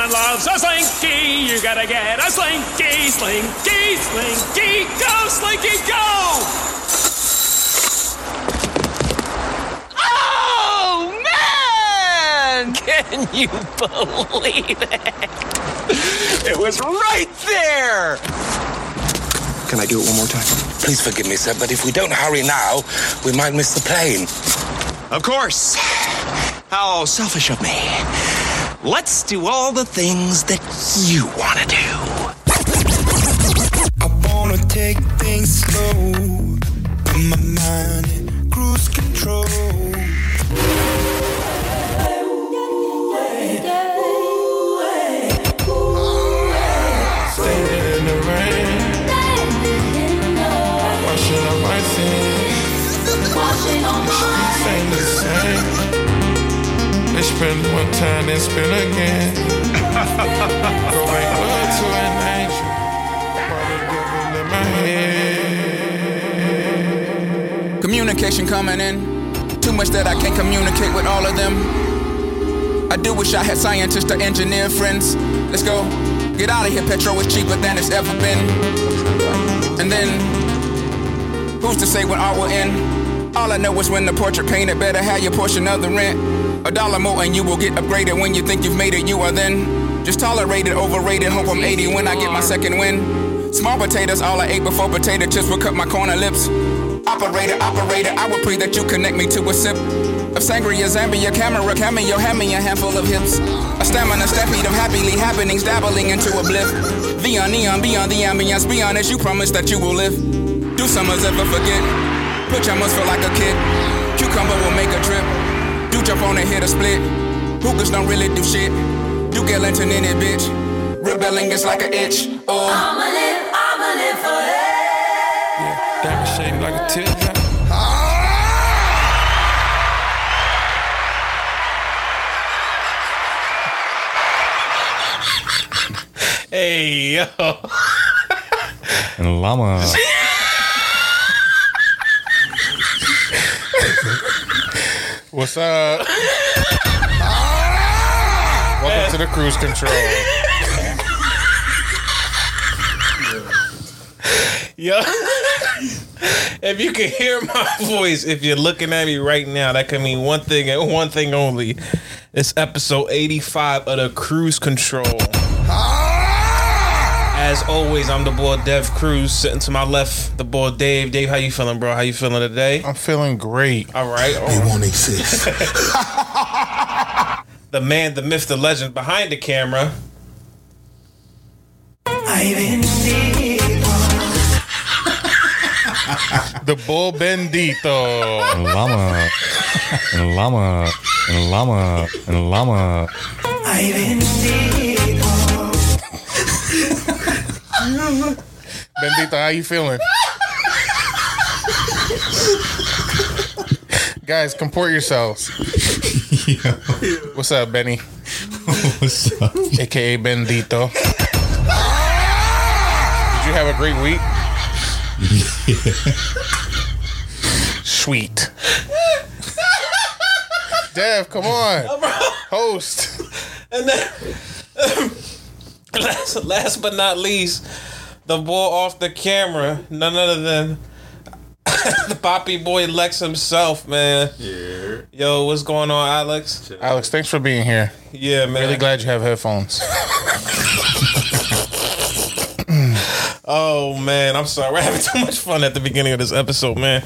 Everyone loves a slinky. You gotta get a slinky, slinky, slinky. Go, slinky, go! Oh man! Can you believe it? It was right there! Can I do it one more time? Please forgive me, sir, but if we don't hurry now, we might miss the plane. Of course. How selfish of me. Let's do all the things that you want to do. I wanna take things slow. My mind in cruise control. Spend one time, then spend again. Go make love to an angel. While the devil in my head. Communication coming in. Too much that I can't communicate with all of them. I do wish I had scientists or engineer friends. Let's go. Get out of here, petrol is cheaper than it's ever been. And then, who's to say when art will end? All I know is when the portrait painted, better have your portion of the rent. A dollar more and you will get upgraded when you think you've made it, you are then. Just tolerated, overrated, hope I'm 80 when I get my second win. Small potatoes, all I ate before potato chips will cut my corner lips. Operator, operator, I would pray that you connect me to a sip of sangria, Zambia, camera, cameo, hand me a handful of hips. A stamina, stampede of happily happenings, dabbling into a blip. Beyond neon, beyond the ambience, be honest, you promise that you will live. Do summers ever forget? Pajamas feel like a kid. Cucumber will make a trip. Do jump on and hit a split. Hookers don't really do shit. Do get lantern in it, bitch. Rebelling is like an itch. Oh. I'ma live, I'ma live forever. Yeah, diamond shaped like a teardrop. Hey, yo. And llama. What's up? Welcome to the cruise control. Yo, if you can hear my voice, if you're looking at me right now, that can mean one thing and one thing only. It's episode 85 of the cruise control. As always, I'm the boy Dev Cruz. Sitting to my left, the boy Dave. Dave, how you feeling, bro? How you feeling today? I'm feeling great. All right. all They won't exist. The man, the myth, the legend behind the camera. The bull bendito. And llama. And llama. And llama. And llama. Bendito, how you feeling? Guys, comport yourselves. What's up, Benny? What's up? AKA Bendito. Did you have a great week? Sweet. Dev, come on. Oh, Host. And then, um, last, last but not least, the boy off the camera, none other than the poppy boy Lex himself, man. Yeah. Yo, what's going on, Alex? Alex, thanks for being here. Yeah, man. Really glad you have headphones. Oh man, I'm sorry. We're having too much fun at the beginning of this episode, man.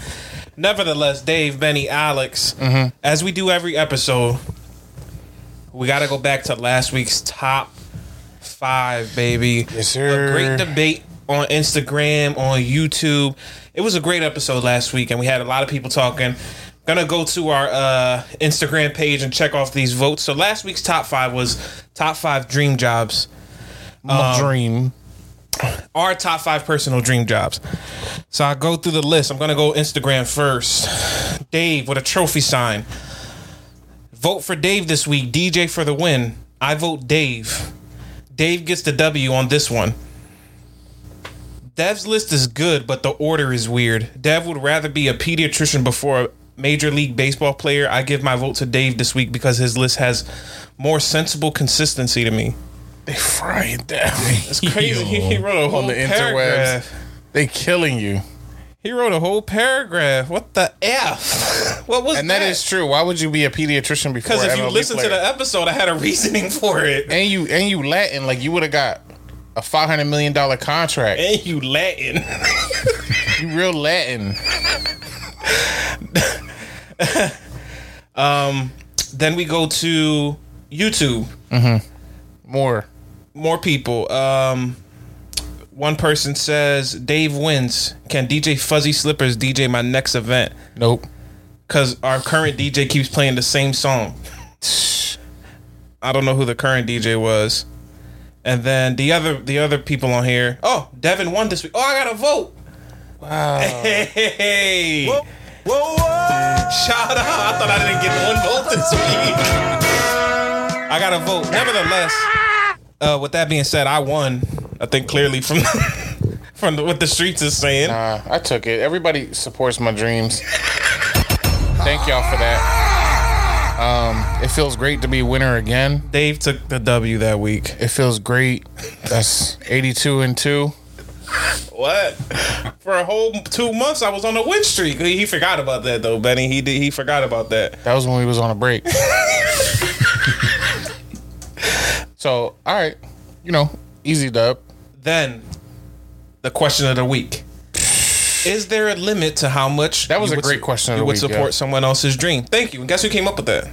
Nevertheless, Dave, Benny, Alex, mm-hmm. as we do every episode, we got to go back to last week's top five, baby. Yes, sir. A great debate on Instagram, on YouTube. It was a great episode last week, and we had a lot of people talking. Gonna go to our uh, Instagram page and check off these votes. So last week's top five was top five dream jobs. My dream. our top five personal dream jobs. So I go through the list. I'm gonna go Instagram first. Dave with a trophy sign. Vote for Dave this week. DJ for the win. I vote Dave. Dave gets the W on this one. Dev's list is good, but the order is weird. Dev would rather be a pediatrician before a major league baseball player. I give my vote to Dave this week because his list has more sensible consistency to me. They fry it down. It's crazy. He, he wrote a whole on the paragraph. interwebs. They killing you. He wrote a whole paragraph. What the f? What was And that? that is true. Why would you be a pediatrician before? A paragraph? Because if you MLB listen to the episode, I had a reasoning for it. and you and you Latin, like you would have got a five hundred million dollar contract. And you Latin. You real Latin. then we go to YouTube. More. More people. Um, one person says Dave wins. Can DJ Fuzzy Slippers DJ my next event? Nope. Because our current DJ keeps playing the same song. I don't know who the current DJ was. And then the other the other people on here. Oh, Devin won this week. Oh, I got a vote. Wow. Hey. Whoa, whoa, Shout out. I thought I didn't get one vote this week. I got a vote. Nevertheless, uh, with that being said, I won. I think clearly from from the, what the streets is saying. Nah, I took it. Everybody supports my dreams. Thank y'all for that. Um, it feels great to be winner again. Dave took the W that week. It feels great. That's 82 and 2. What? For a whole two months, I was on a win streak. He he forgot about that though, Benny. He did. He forgot about that. That was when we was on a break. so, all right. You know, easy dub. Then, the question of the week: Is there a limit to how much That was a would great question You would week, support yeah. someone else's dream. Thank you. And guess who came up with that?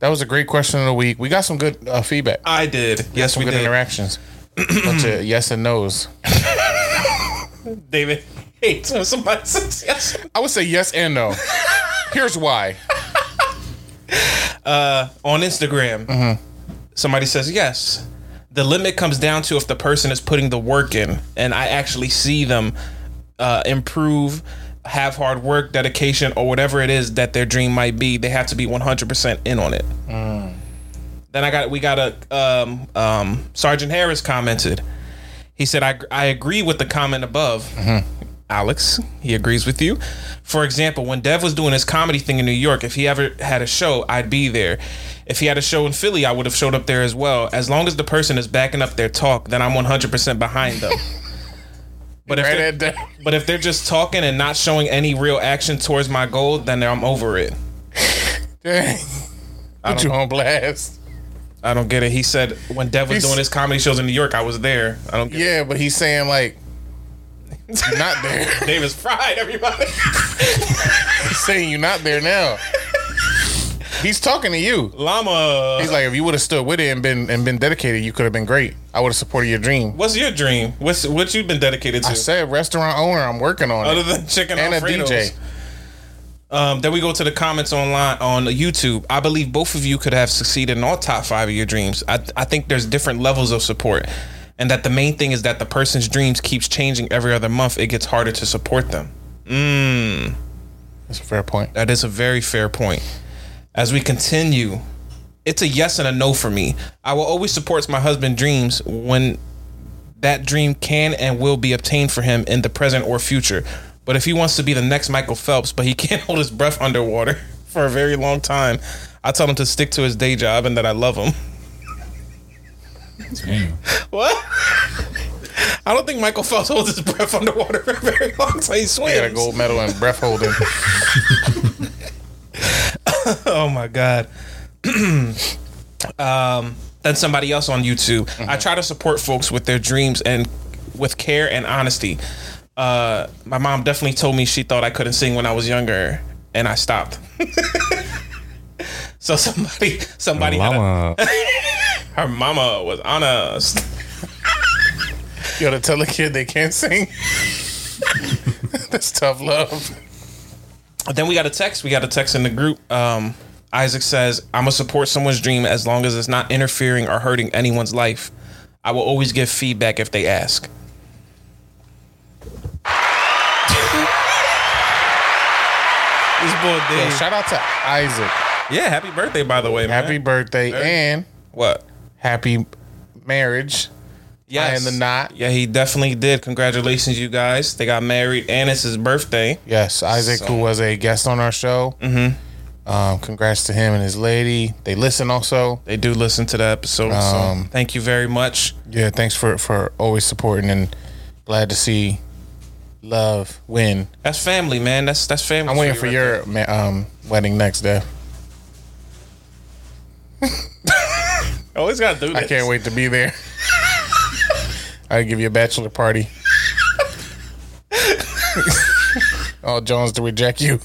That was a great question of the week. We got some good uh, feedback. I did. Yes, some we good did. interactions. Bunch of yes and no's. David hates when somebody says yes. I would say yes and no. Here's why. on Instagram, Mm-hmm. somebody says yes. The limit comes down to if the person is putting the work in, and I actually see them uh, improve, have hard work, dedication, or whatever it is that their dream might be. They have to be one hundred percent in on it. Mm. Then I got we got a um, um, Sergeant Harris commented. He said, I, I agree with the comment above. Mm-hmm. Alex, he agrees with you. For example, when Dev was doing his comedy thing in New York, if he ever had a show, I'd be there. If he had a show in Philly, I would have showed up there as well. As long as the person is backing up their talk, then I'm 100% behind them. But if, they're, but if they're just talking and not showing any real action towards my goal, then I'm over it. Dang. I Put you on blast. I don't get it. He said when Dev was He's- doing his comedy shows in New York, I was there. I don't get Yeah, but he's saying like you're not there. it. Davis fried everybody. He's saying you're not there now. He's talking to you. Llama. He's like, if you would have stood with it and been and been dedicated, you could have been great. I would have supported your dream. What's your dream? What's what you've been dedicated to? I said restaurant owner. I'm working on other it. Other than chicken and a DJ. Um, then we go to the comments online on YouTube. I believe both of you could have succeeded in all top five of your dreams. I, I think there's different levels of support, and that the main thing is that the person's dreams keeps changing every other month. It gets harder to support them. Mm, That's a fair point. that is a very fair point. As we continue, it's a yes and a no for me. I will always support my husband's dreams when that dream can and will be obtained for him in the present or future. But if he wants to be the next Michael Phelps, but he can't hold his breath underwater for a very long time, I tell him to stick to his day job and that I love him. Damn. What? I don't think Michael Phelps holds his breath underwater for very long time. He I He got a gold medal in breath holding. Oh my god. um, then somebody else on YouTube. I try to support folks with their dreams and with care and honesty. Uh, my mom definitely told me she thought I couldn't sing when I was younger, and I stopped. so somebody, somebody, had a- her mama was honest. You gotta tell a kid they can't sing. That's tough love. Then we got a text. We got a text in the group. Um, Isaac says, "I'm gonna support someone's dream as long as it's not interfering or hurting anyone's life. I will always give feedback if they ask." this boy Yo, Dave. shout out to Isaac. Yeah, happy birthday, by the way, man. Happy birthday and what? happy marriage. Yes. in the knot. Yeah, he definitely did. Congratulations, you guys. They got married, and it's his birthday. Yes, Isaac, So- who was a guest on our show, Um, congrats to him and his lady. They listen also. They do listen to the episode. Um, so thank you very much. Yeah, thanks for for always supporting and glad to see love win. That's family, man. That's that's family. I'm waiting you for right your um, wedding next, there. Always gotta do this. I can't wait to be there. I'll give you a bachelor party. All Jones to reject you.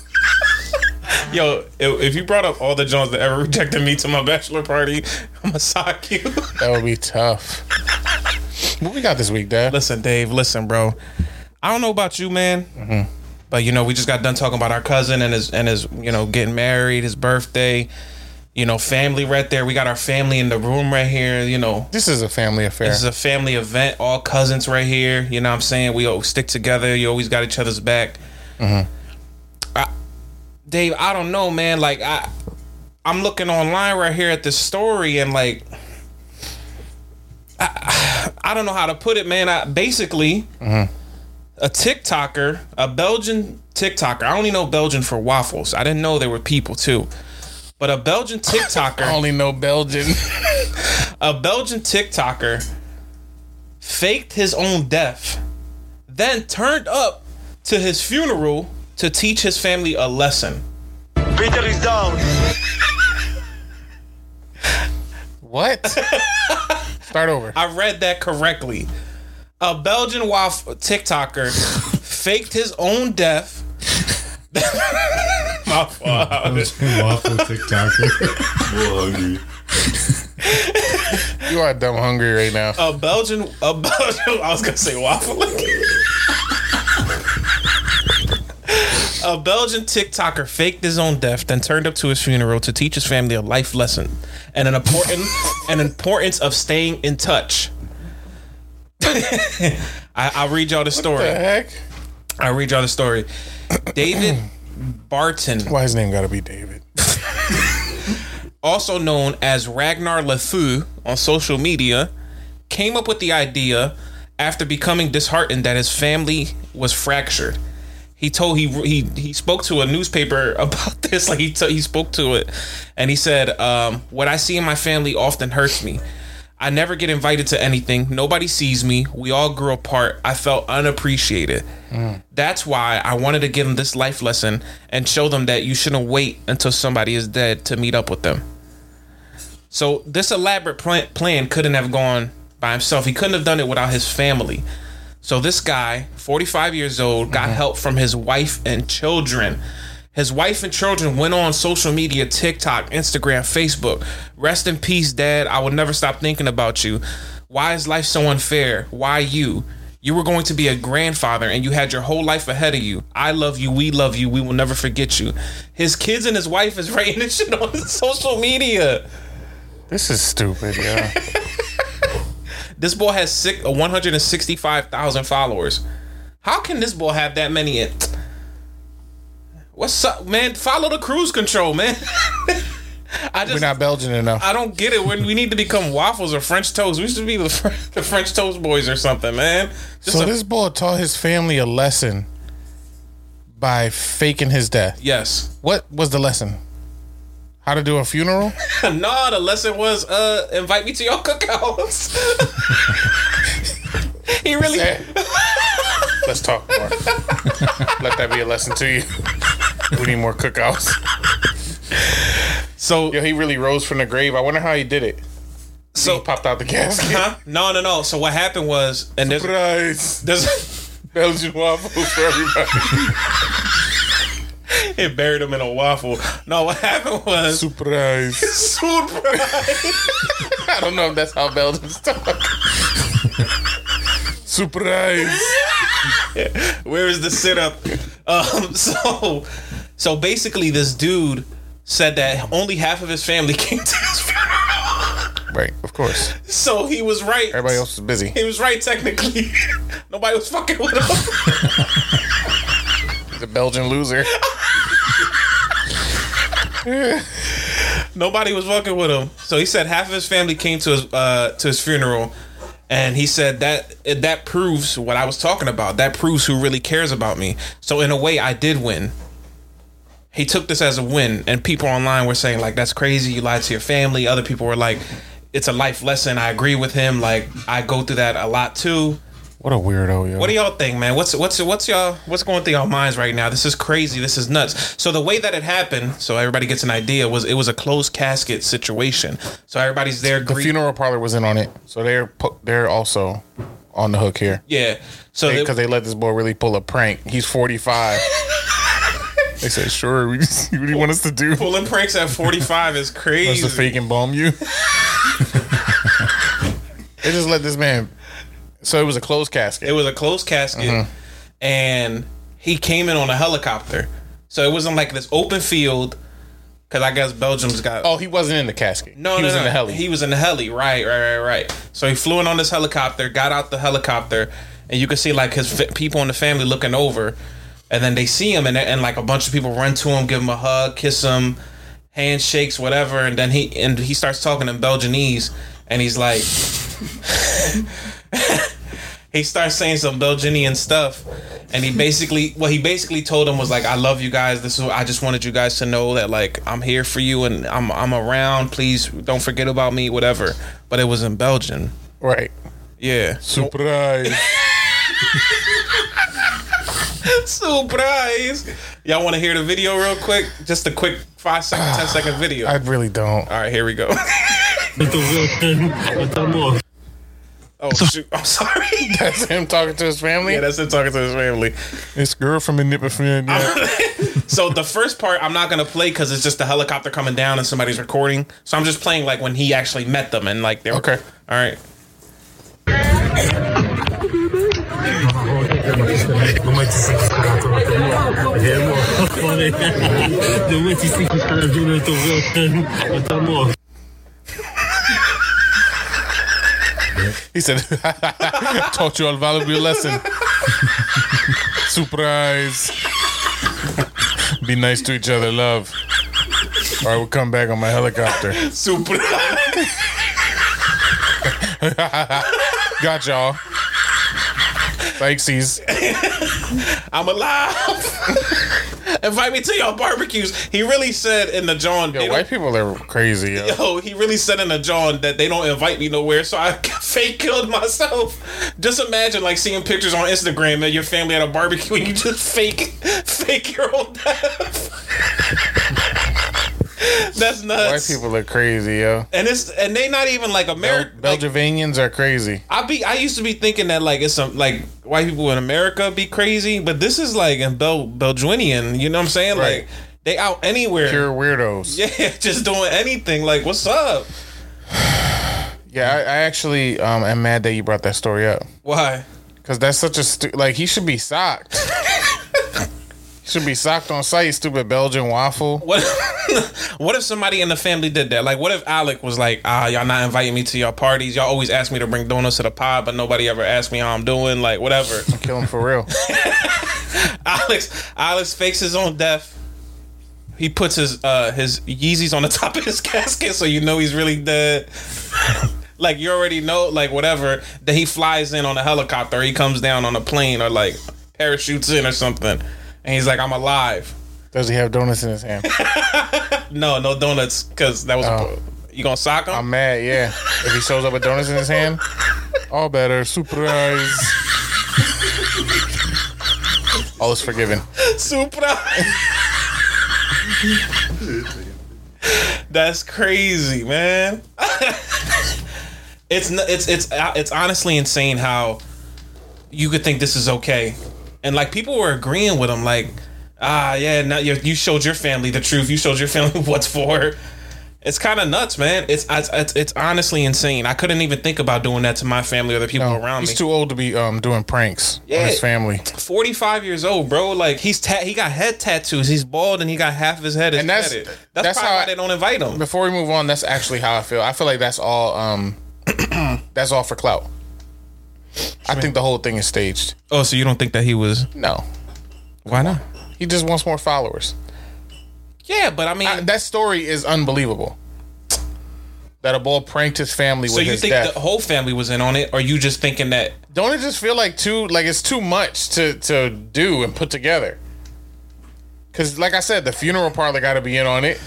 Yo, if, you brought up all the Jones that ever rejected me to my bachelor party, I'm gonna sock you. That would be tough. What we got this week, Dad? listen, Dave. Listen, bro. I don't know about you, man. Mm-hmm. But you know, we just got done talking about our cousin and his and his you know getting married, his birthday. You know, family right there. We got our family in the room right here. You know, This is a family affair. This is a family event. All cousins right here. You know what I'm saying? We all stick together. You always got each other's back. Mhm. I, Dave, I don't know, man. Like I I'm looking online right here at this story and like I, I don't know how to put it, man. I basically a TikToker, a Belgian TikToker. I only know Belgian for waffles. I didn't know there were people too. But a Belgian TikToker I only know Belgian. a Belgian TikToker faked his own death, then turned up to his funeral to teach his family a lesson. Peter is down. What? Start over. I read that correctly. A Belgian waffle TikToker faked his own death. My fault. Waffle TikToker. hungry. You are dumb hungry right now. A Belgian, a Belgian. I was gonna say waffle. a Belgian TikToker faked his own death, then turned up to his funeral to teach his family a life lesson and an important, an importance of staying in touch. I, I'll read y'all the story. the heck? I'll read y'all the story. David Barton. Why his name gotta be David? also known as Ragnar LeFou on social media, came up with the idea after becoming disheartened that his family was fractured. He told he he he spoke to a newspaper about this. Like he t- he spoke to it, and he said, um, "What I see in my family often hurts me. I never get invited to anything. Nobody sees me. We all grew apart. I felt unappreciated. Mm. That's why I wanted to give them this life lesson and show them that you shouldn't wait until somebody is dead to meet up with them. So this elaborate plan, plan couldn't have gone by himself. He couldn't have done it without his family. So this guy, 45 years old, got mm-hmm. help from his wife and children. His wife and children went on social media, TikTok, Instagram, Facebook. Rest in peace, dad. I will never stop thinking about you. Why is life so unfair? Why you? You were going to be a grandfather and you had your whole life ahead of you. I love you. We love you. We will never forget you. His kids and his wife is writing this shit on social media. This is stupid, yeah. This boy has six, uh, 165,000 followers. How can this boy have that many? What's up, man? Follow the cruise control, man. I just, We're not Belgian enough. I don't get it. When we need to become waffles or French toast, we should be the, the French toast boys or something, man. Just so a- this boy taught his family a lesson by faking his death. yes. What was the lesson? How to do a funeral? no, the lesson was uh invite me to your cookouts. he really Let's talk more. Let that be a lesson to you. We need more cookouts. so Yo, he really rose from the grave. I wonder how he did it. so He popped out the uh-huh. casket. huh? No, no, no. So what happened was and there's Surprise! there's Belgian waffles for everybody. it buried him in a waffle. No, what happened was Surprise! surprise. I don't know if that's how Belgians talk. Surprise! Where is the sit up? Um, so, so basically, this dude said that only half of his family came to his funeral. Right, of course. So he was right. Everybody else was busy. He was right technically. Nobody was fucking with him. The Belgian loser. Nobody was fucking with him. So he said half of his family came to his uh, to his funeral, and he said that that proves what I was talking about. That proves who really cares about me. So in a way, I did win. he took this as a win, and people online were saying like, "That's crazy. You lied to your family." Other people were like, "It's a life lesson." I agree with him. Like, I go through that a lot too. What a weirdo, yo. What do y'all think, man? What's what's what's y'all what's going through y'all minds right now? This is crazy. This is nuts. So the way that it happened, so everybody gets an idea, was it was a closed casket situation. So everybody's there. the gre- funeral parlor was in on it, so they're they're also on the hook here. yeah. So they- because they, let this boy really pull a prank. He's forty five. they said, "Sure, we just, what do you want us to do?" pulling pranks at 45 is Us crazy. to fake and bomb you. they just let this man. So it was a closed casket. It was a closed casket, Mhm. and he came in on a helicopter. So it wasn't like this open field, because I guess Belgium's got. Oh, he wasn't in the casket. No, he no, was no. in the heli. He was in the heli, right, right, right, right. So he flew in on this helicopter, got out the helicopter, and you could see like his people in the family looking over, and then they see him, and and like a bunch of people run to him, give him a hug, kiss him, handshakes, whatever, and then he and he starts talking in Belgianese, and he's like. He starts saying some Belgian stuff, and he basically what he basically told him was like, "I love you guys. This is I just wanted you guys to know that like I'm here for you and I'm I'm around. Please don't forget about me, whatever." But it was in Belgian, right? Yeah, surprise. surprise. Y'all want to hear the video real quick? Just a quick five second, ten second video. I really don't. All right, here we go. Oh shoot! I'm sorry. That's him talking to his family. Yeah, that's him talking to his family. This girl from a nipper friend. Yeah. so the first part I'm not gonna play because it's just the helicopter coming down and somebody's recording. So I'm just playing like when he actually met them and like they're okay. All right. He said, "Taught you a valuable lesson." Surprise. Be nice to each other, love. Or I will come back on my helicopter. Surprise. Got y'all. Thanksies. I'm alive. Invite me to your barbecues. He really said in the John. Yo, white people are crazy. Yo. Yo, he really said in the John that they don't invite me nowhere, so I fake killed myself. Just imagine like seeing pictures on Instagram of your family at a barbecue and you just fake fake your own death. That's nuts. White people are crazy, yo. And it's and they not even like American. Belgians are crazy. I be I used to be thinking that like it's some like white people in America be crazy, but this is like in Bel Belgian. You know what I'm saying? Right. Like they out anywhere. Pure weirdos. Yeah, just doing anything. Like what's up? Yeah, I, I actually um, am mad that you brought that story up. Why? Because that's such a stu- like he should be socked. should be socked on sight. Stupid Belgian waffle. What? what if somebody in the family did that? Like, what if Alex was like, "Ah, y'all not inviting me to your parties. Y'all always ask me to bring donuts to the pod, but nobody ever asked me how I'm doing. Like, whatever." Kill him for real. Alex, Alex fakes his own death. He puts his uh his Yeezys on the top of his casket, so you know he's really dead. like you already know, like whatever. That he flies in on a helicopter. He comes down on a plane or like parachutes in or something, and he's like, "I'm alive." Does he have donuts in his hand? No, no donuts, because that was. Oh. You gonna sock him? I'm mad. Yeah. If he shows up with donuts in his hand, all better. Surprise. All is forgiven. Surprise. That's crazy, man. it's it's it's it's honestly insane how you could think this is okay, and like people were agreeing with him, like, ah, yeah, now you you showed your family the truth. You showed your family what's for. It's kind of nuts, man. It's, it's it's it's honestly insane. I couldn't even think about doing that to my family or the people around He's me. He's too old to be um, doing pranks on his family. 45 years old, bro. Like he's ta- he got head tattoos. He's bald and he got half of his head And that's that's, That's, probably how why they don't invite him. Before we move on, that's actually how I feel. I feel like that's all. Um, that's all for clout. I think the whole thing is staged. Oh, so you don't think that he was? No. Why not? He just wants more followers. Yeah, but I mean, that story is unbelievable. That a bull pranked his family So with you his think death. the whole family was in on it, or you just thinking that? Don't it just feel like too like it's too much to to do and put together? Because, like I said, the funeral parlor got to be in on it.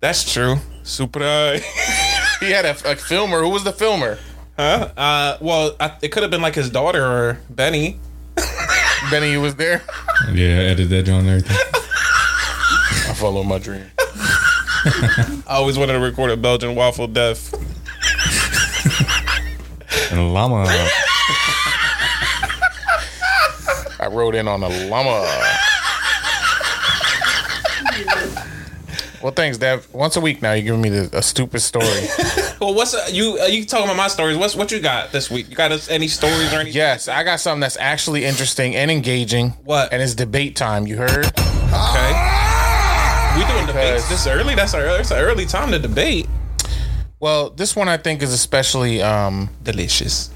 That's true. Super. He had a, a filmer. Who was the filmer? Huh? Uh, well, I, it could have been like his daughter or Benny. Benny was there. Yeah, I edited that joint and everything. I follow my dream. I always wanted to record a Belgian waffle death. And a llama. I rode in on a llama. well, thanks, Dev. Once a week now, you're giving me the, a stupid story. Well, what's uh, you? Uh, you talking about my stories? What's what you got this week? You got us any stories or anything? yes, I got something that's actually interesting and engaging. What? And it's debate time. You heard? Okay. We doing debates this early? That's our that's an early time to debate. Well, this one I think is especially um Delicious.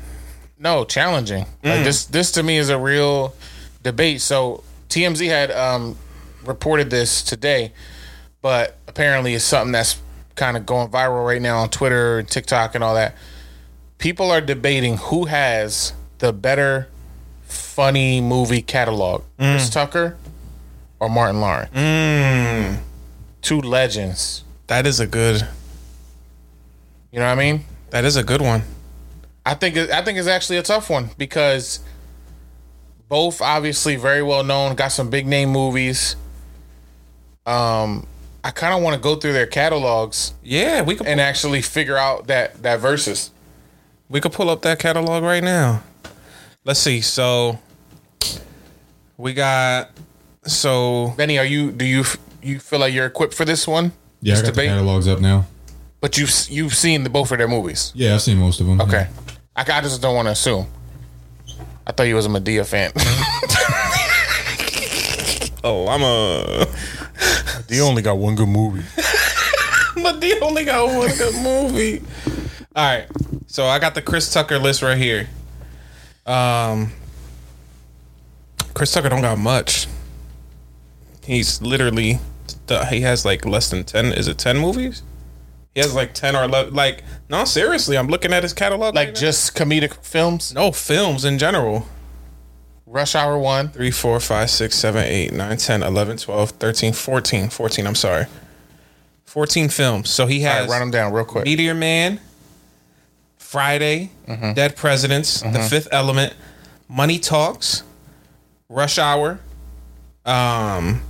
no challenging. Mm. Like this this to me is a real debate. So TMZ had um reported this today, but apparently it's something that's kind of going viral right now on Twitter and TikTok and all that. People are debating who has the better funny movie catalog. Chris Tucker or Martin Lawrence. Mm, Two legends. that is a good. You know what I mean? That is a good one. I think I think it's actually a tough one because both obviously very well known, got some big name movies. Um, I kind of want to go through their catalogs Yeah, we could and actually figure out that that versus. we could pull up that catalog right now. Let's see. So we got so Benny, are you do you you feel like you're equipped for this one? Yeah, I This got the catalogs up now. But you've you've seen the both of their movies. Yeah, I've seen most of them. Okay, I, I just don't want to assume. I thought you was a Madea fan. oh, I'm a. they only got one good movie. But they only got one good movie. All right, so I got the Chris Tucker list right here. Um, Chris Tucker don't got much. He's literally he has like less than ten. Is it ten movies? He has like ten or eleven. Like no, seriously, I'm looking at his catalog. Like right now. just comedic films. no films in general. Rush Hour one. 3, 4, 5, 6, 7, 8, 9, 10, 11, 12, 13, 14. 14, I'm sorry. 14 films. So he All has right, run them down real quick. Meteor Man, Friday, Mm-hmm. Dead Presidents, The Fifth Element, Money Talks, Rush Hour. Um,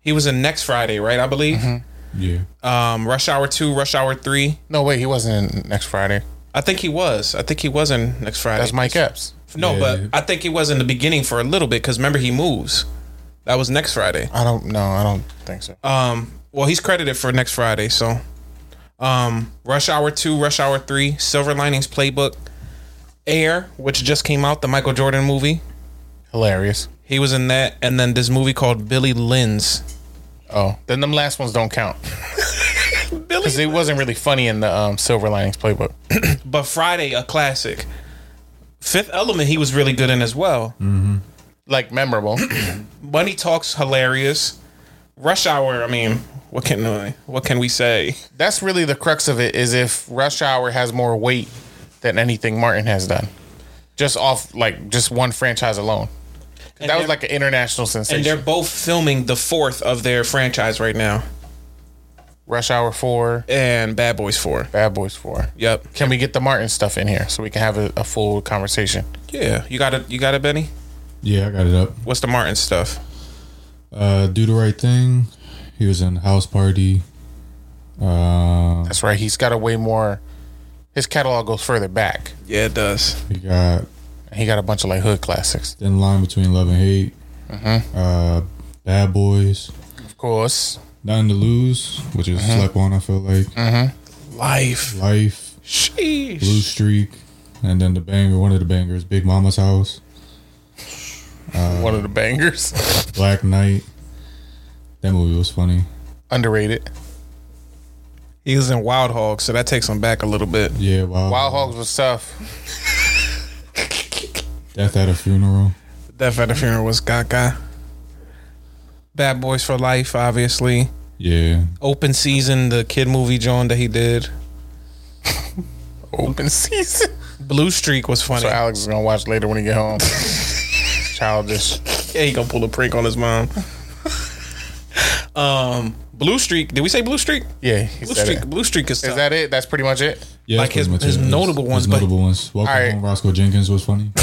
he was in Next Friday, right? I believe. Mm-hmm. Yeah. Um, Rush Hour Two, Rush Hour Three. No, wait, he wasn't in next Friday. I think he was. I think he was in Next Friday. That's Mike Epps. No, Yeah. but I think he was in the beginning for a little bit because remember he moves. That was next Friday. I don't know. I don't think so. Um, well, he's credited for next Friday. So, um, Rush Hour Two, Rush Hour Three, Silver Linings Playbook, Air, which just came out, the Michael Jordan movie. Hilarious. He was in that, and then this movie called Billy Lynn's. Oh, then them last ones don't count because it wasn't really funny in the um, Silver Linings Playbook. But Friday, a classic. Fifth Element, he was really good in as well. Like memorable. Money Talks, hilarious. Rush Hour, I mean, what can uh, what can we say? That's really the crux of it. Is if Rush Hour has more weight than anything Martin has done, just off like just one franchise alone. And that was like an international sensation. And they're both filming the fourth of their franchise right now, Rush Hour Four, and Bad Boys Four. Bad Boys Four. Yep. Can we get the Martin stuff in here so we can have a, a full conversation? Yeah, you got it. You got it, Benny. Yeah, I got it up. What's the Martin stuff? Uh, Do the Right Thing. He was in House Party. Uh, That's right. He's got a way more. His catalog goes further back. Yeah, it does. he got He got a bunch of like hood classics. Thin Line Between Love and Hate. Mm-hmm. Uh, Bad Boys. Of course. Nothing to Lose, which is Mm-hmm. slept on, I feel like. Life. Life. Sheesh. Blue Streak. And then the banger, one of the bangers, Big Momma's House. One of the bangers. Black Knight. That movie was funny. Underrated. He was in Wild Hogs, so that takes him back a little bit. Yeah, Wild, Wild Hogs was tough. Death at a Funeral. Death at a Funeral was Gaga. Bad Boys for Life, obviously. Yeah. Open Season, the kid movie John that he did. Open season. Blue Streak was funny. So Alex is gonna watch later when he get home. Childish. Yeah, he gonna pull a prank on his mom. um, Blue Streak. Did we say Blue Streak? Yeah, he Blue said Streak. it. Blue Streak is, Is that it? That's pretty much it. Yeah, Like that's his- pretty much his it. His- notable ones, His but- notable ones. Welcome All right. home, Roscoe Jenkins was funny.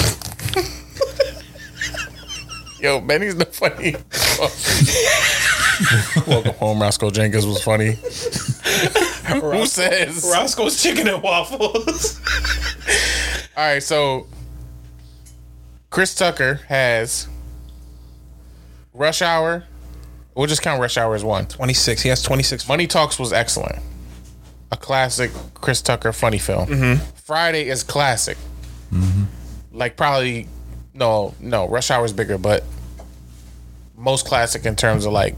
Yo, Benny's the funny. Welcome home, Roscoe Jenkins was funny. Who says? Roscoe's Chicken and Waffles. All right, so Chris Tucker has Rush Hour. We'll just count Rush Hour as one. 26. He has 26. Money Talks was excellent. A classic Chris Tucker funny film. Mm-hmm. Friday is classic. Like probably no, no, Rush Hour is bigger, but most classic in terms of like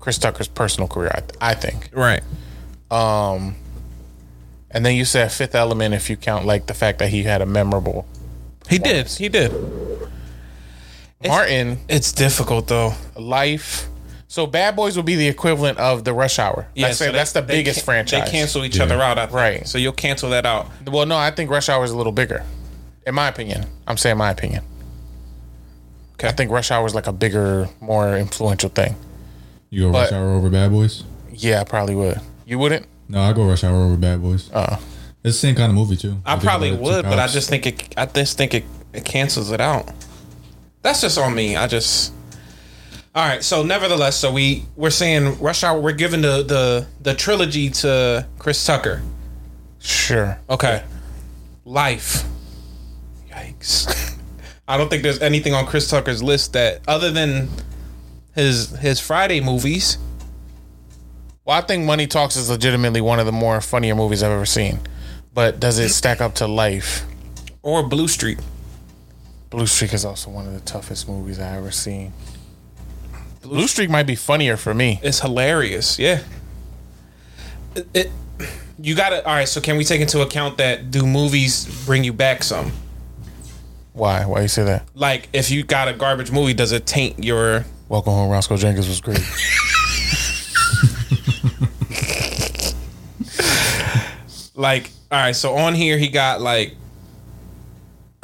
Chris Tucker's personal career, I, I think. Right. Um, and then you said Fifth Element if you count like the fact that he had a memorable. He did. He did. Martin, It's difficult though. Life. So Bad Boys would be the equivalent of the Rush Hour. Yeah, so they- that's the biggest can- franchise. They cancel each other out. Right. So you'll cancel that out. Well, no, I think Rush Hour is a little bigger. In my opinion. I'm saying my opinion. Okay. I think Rush Hour is like a bigger, more influential thing. You go Rush But- Hour over Bad Boys? Yeah, I probably would. You wouldn't? No, I go Rush Hour over Bad Boys. Uh, It's the same kind of movie too. I think probably about it, two would, but I cops. just think it. I just think it, it cancels it out. That's just on me. I just. All right. So, nevertheless, so we we're saying Rush Hour. We're giving the the the trilogy to Chris Tucker. sure. Okay. Life. Yikes. I don't think there's anything on Chris Tucker's list that other than his his Friday movies. Well, I think Money Talks is legitimately one of the more funnier movies I've ever seen. But does it stack up to Life? Or Blue Streak. Blue Streak is also one of the toughest movies I've ever seen. Blue Streak might be funnier for me. It's hilarious. Yeah. It, it- you got to All right, so can we take into account that do movies bring you back some? Why? Why you say that? Like if you got a garbage movie, does it taint your Welcome Home, Roscoe Jenkins was great. like all right so on here he got like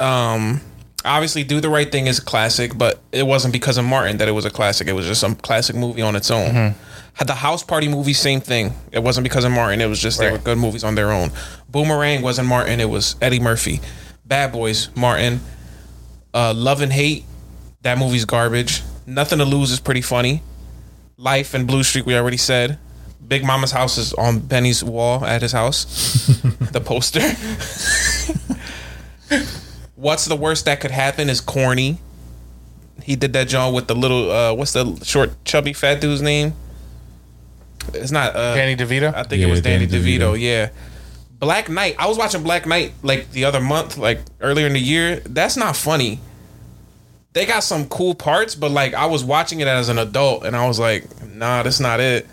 um obviously do the right thing is a classic but it wasn't because of martin that it was a classic. It was just some classic movie on its own. Mm-hmm. had the house party movie same thing. It wasn't because of martin. It was just they were good movies on their own. Boomerang wasn't martin. It was eddie murphy. Bad boys martin uh love and hate that movie's garbage nothing to lose is pretty funny life and blue streak we already said Big Momma's house is on Benny's wall at his house. the poster. What's the worst that could happen is corny. He did that John with the little uh what's the short chubby fat dude's name? It's not uh Danny DeVito? I think Yeah, it was Danny, Danny DeVito. DeVito. yeah. Black Knight. I was watching Black Knight like the other month, like earlier in the year. That's not funny. They got some cool parts, but like I was watching it as an adult and I was like, nah, that's not it.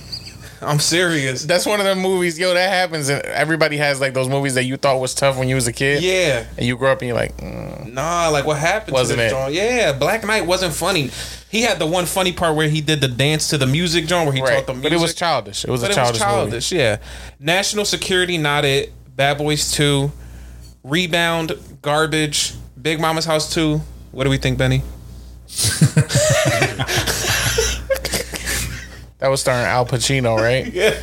I'm serious. That's one of them movies, yo, that happens. And everybody has like those movies that you thought was tough when you was a kid. Yeah. And you grow up and you're like, mm. Nah, like what happened Wasn't it? John? Yeah, Black Knight wasn't funny. He had the one funny part where he did the dance to the music, John, where he right. taught the music. But it was childish. It was But a it childish, was childish, yeah. National Security, not it. Bad Boys 2. Rebound, garbage. Big Momma's House 2. What do we think, Benny? That was starring Alpa Chino, right? Yeah.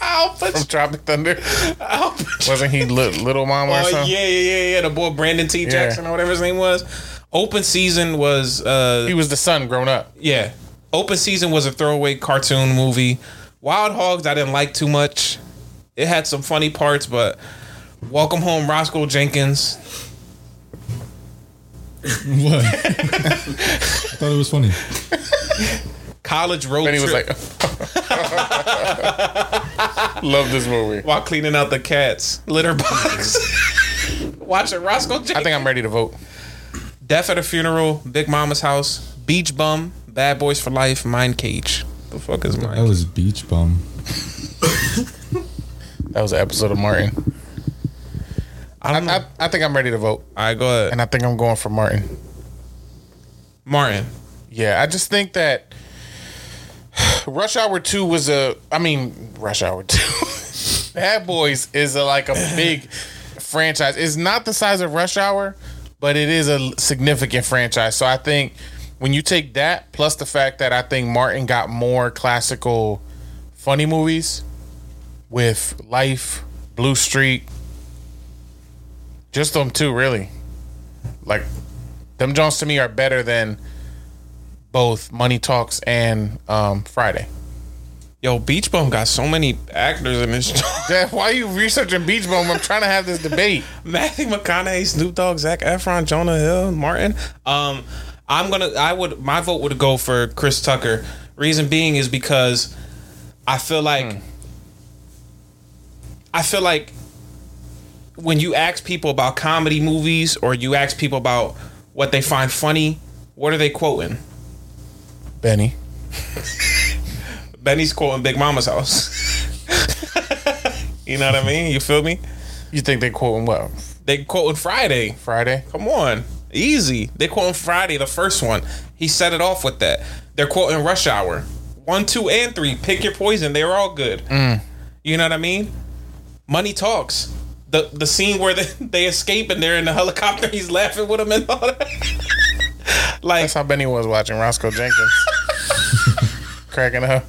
Alpa Chino. From Tropic Thunder. Alpa Chino. Wasn't he li- Little Mama or Oh, something? yeah, yeah, yeah, yeah. The boy Brandon T. Yeah. Jackson or whatever his name was. Open Season was uh He was the son grown up. Yeah. Open Season was a throwaway cartoon movie. Wild Hogs I didn't like too much. It had some funny parts, but Welcome Home Roscoe Jenkins. What? I thought it was funny. College Road And he was Trip like, love this movie. while cleaning out the cat's litter box. Watching Roscoe Jenkins. I think I'm ready to vote. Death at a Funeral, Big Momma's House, Beach Bum, Bad Boys for Life, Mindcage. The fuck is mine? That was Beach Bum. That was an episode of Martin. I don't know. I, I think I'm ready to vote. All right, go ahead. And I think I'm going for Martin. Martin. Yeah, I just think that Rush Hour 2 was a I mean Rush Hour 2. Bad Boys is a, like a big franchise. It's not the size of Rush Hour, but it is a significant franchise. So I think when you take that plus the fact that I think Martin got more classical funny movies with Life, Blue Streak, just them two really. Like them Jones to me are better than both Money Talks and um, Friday. Yo, Beach Bum got so many actors in this. Dad, why are you researching Beach Bum? I'm trying to have this debate. Matthew McConaughey, Snoop Dogg, Zac Efron, Jonah Hill, Martin. Um, I'm gonna. I would. My vote would go for Chris Tucker. Reason being is because I feel like. I feel like when you ask people about comedy movies or you ask people about what they find funny, what are they quoting? Benny. Benny's quoting Big Momma's house. you know what I mean? You feel me? You think they quoting what? They quoting Friday. Friday? Come on. Easy. They quoting Friday, the first one. He set it off with that. They're quoting Rush Hour. One, two, and three. Pick your poison. They're all good. Mm. You know what I mean? Money talks. The the scene where they, they escape and they're in the helicopter, he's laughing with them and all that. like That's how Benny was watching Roscoe Jenkins. Cracking up.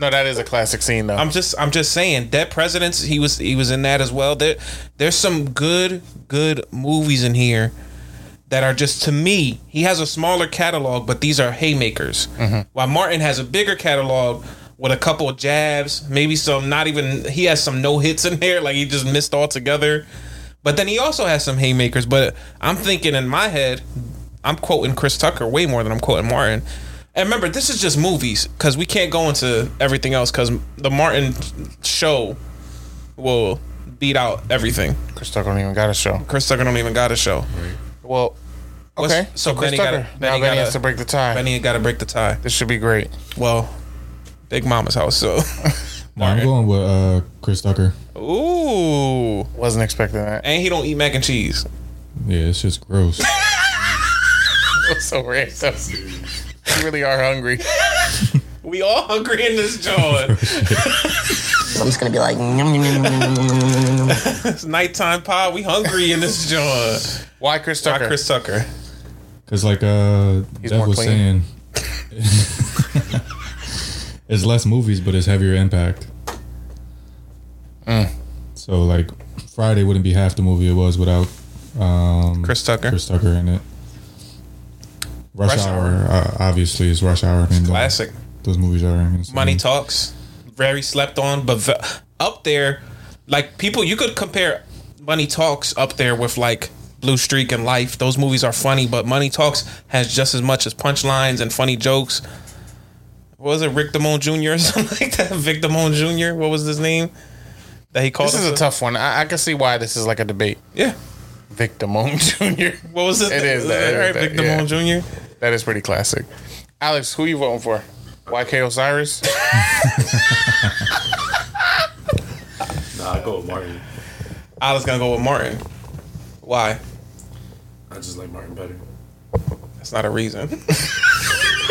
no, that is a classic scene though. I'm just I'm just saying, Dead Presidents, he was he was in that as well. There there's some good good movies in here that are just to me, he has a smaller catalog, but these are haymakers. Mm-hmm. While Martin has a bigger catalog with a couple of jabs, maybe some not even he has some no hits in there, like he just missed altogether. But then he also has some haymakers. But I'm thinking in my head, I'm quoting Chris Tucker way more than I'm quoting Martin. And remember, this is just movies because we can't go into everything else because the Martin show will beat out everything. Chris Tucker don't even got a show. Chris Tucker don't even got a show. Well, What's- okay. so So Chris Benny Tucker. gotta- now Benny gotta- has to break the tie. Benny got to break the tie. This should be great. Well, Big Momma's house. So, No, I'm going with uh, Chris Tucker. ooh, Wasn't expecting that. and he don't eat mac and cheese. Yeah, it's just gross. That's so random. You really are hungry. We all hungry in this joint. I'm just gonna be like, "Nyum, nyum, nyum, nyum, nyum, nyum, nyum." it's nighttime pod. We hungry in this joint. Why Chris Why Tucker? Chris Tucker? Because, like uh, He's Dev more was clean. saying, it's less movies, but it's heavier impact. Mm. So, like, Friday wouldn't be half the movie it was without um, Chris Tucker. Chris Tucker in it. Rush, Rush Hour, Uh, obviously, is Rush Hour. I mean, Classic. Those movies are insane. Money talks. Very slept on, but up there, like people, you could compare Money Talks up there with like Blue Streak and Life. Those movies are funny, but Money Talks has just as much as punchlines and funny jokes. What was it, Rick Damone Jr. or something like that? Vic Damone Jr. What was his name? That he called. This is a himself? tough one. I, I can see why this is like a debate. Yeah. Vic Damone Jr. What was it? It is that. that right? is Vic that, Damone yeah. Jr. That is pretty classic. Alex, who you voting for? YK Osiris? Nah, I go with Martin. I was gonna go with Martin. Why? I just like Martin better. That's not a reason.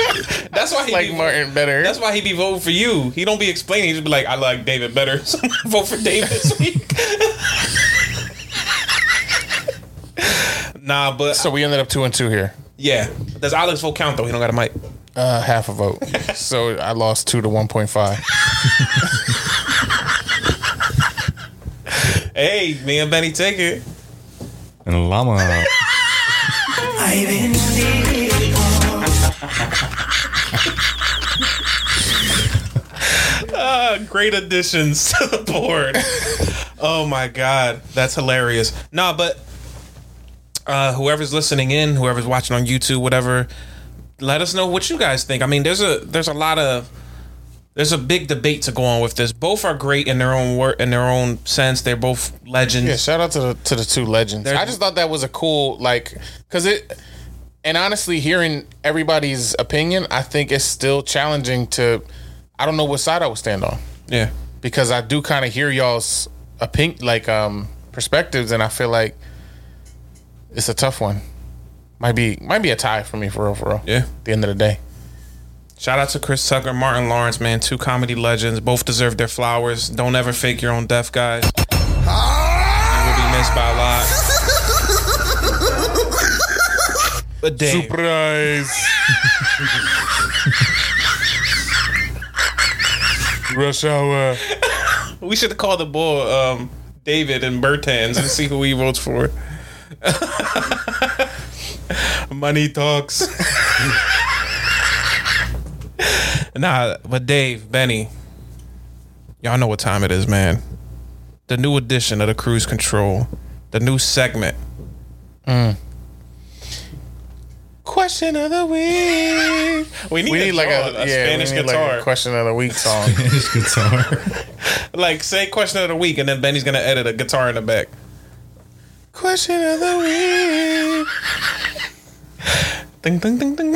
That's why he like be, Martin better. That's why he be voting for you. He don't be explaining. He just be like, I like David better, so I'm gonna vote for David this week. nah, but so we ended up two and two here. yeah. Does Alex vote count though? He don't got a mic. Uh, half a vote. so I lost two to one point five. Hey, me and Benny take it. And Llama. Great additions to the board. oh my god, that's hilarious. Nah, but uh, whoever's listening in, whoever's watching on YouTube, whatever, let us know what you guys think. I mean, there's a there's a lot of there's a big debate to go on with this. Both are great in their own work, in their own sense. They're both legends. Yeah, shout out to the to the two legends. They're- I just thought that was a cool like because it and honestly hearing everybody's opinion, I think it's still challenging to. I don't know what side I would stand on yeah. because I do kind of hear y'all's opinion, like um perspectives, and I feel like it's a tough one. Might be might be a tie for me for real for real. Yeah. At the end of the day. Shout out to Chris Tucker, Martin Lawrence, man. Two comedy legends. Both deserve their flowers. Don't ever fake your own death, guys. You will be missed by a lot. a day. Surprise. Rush hour. We should call the boy um, David and Bertans and see who he votes for. Money talks. nah, but Dave, Benny, y'all know what time it is, man. The new edition of the Cruise Control, the new segment. Mm. Question of the week. We need, a like a, a yeah, Spanish need guitar. Like a question of the week song. Spanish guitar. like say question of the week, and then Benny's gonna edit a guitar in the back. question of the week. Ding ding ding ding.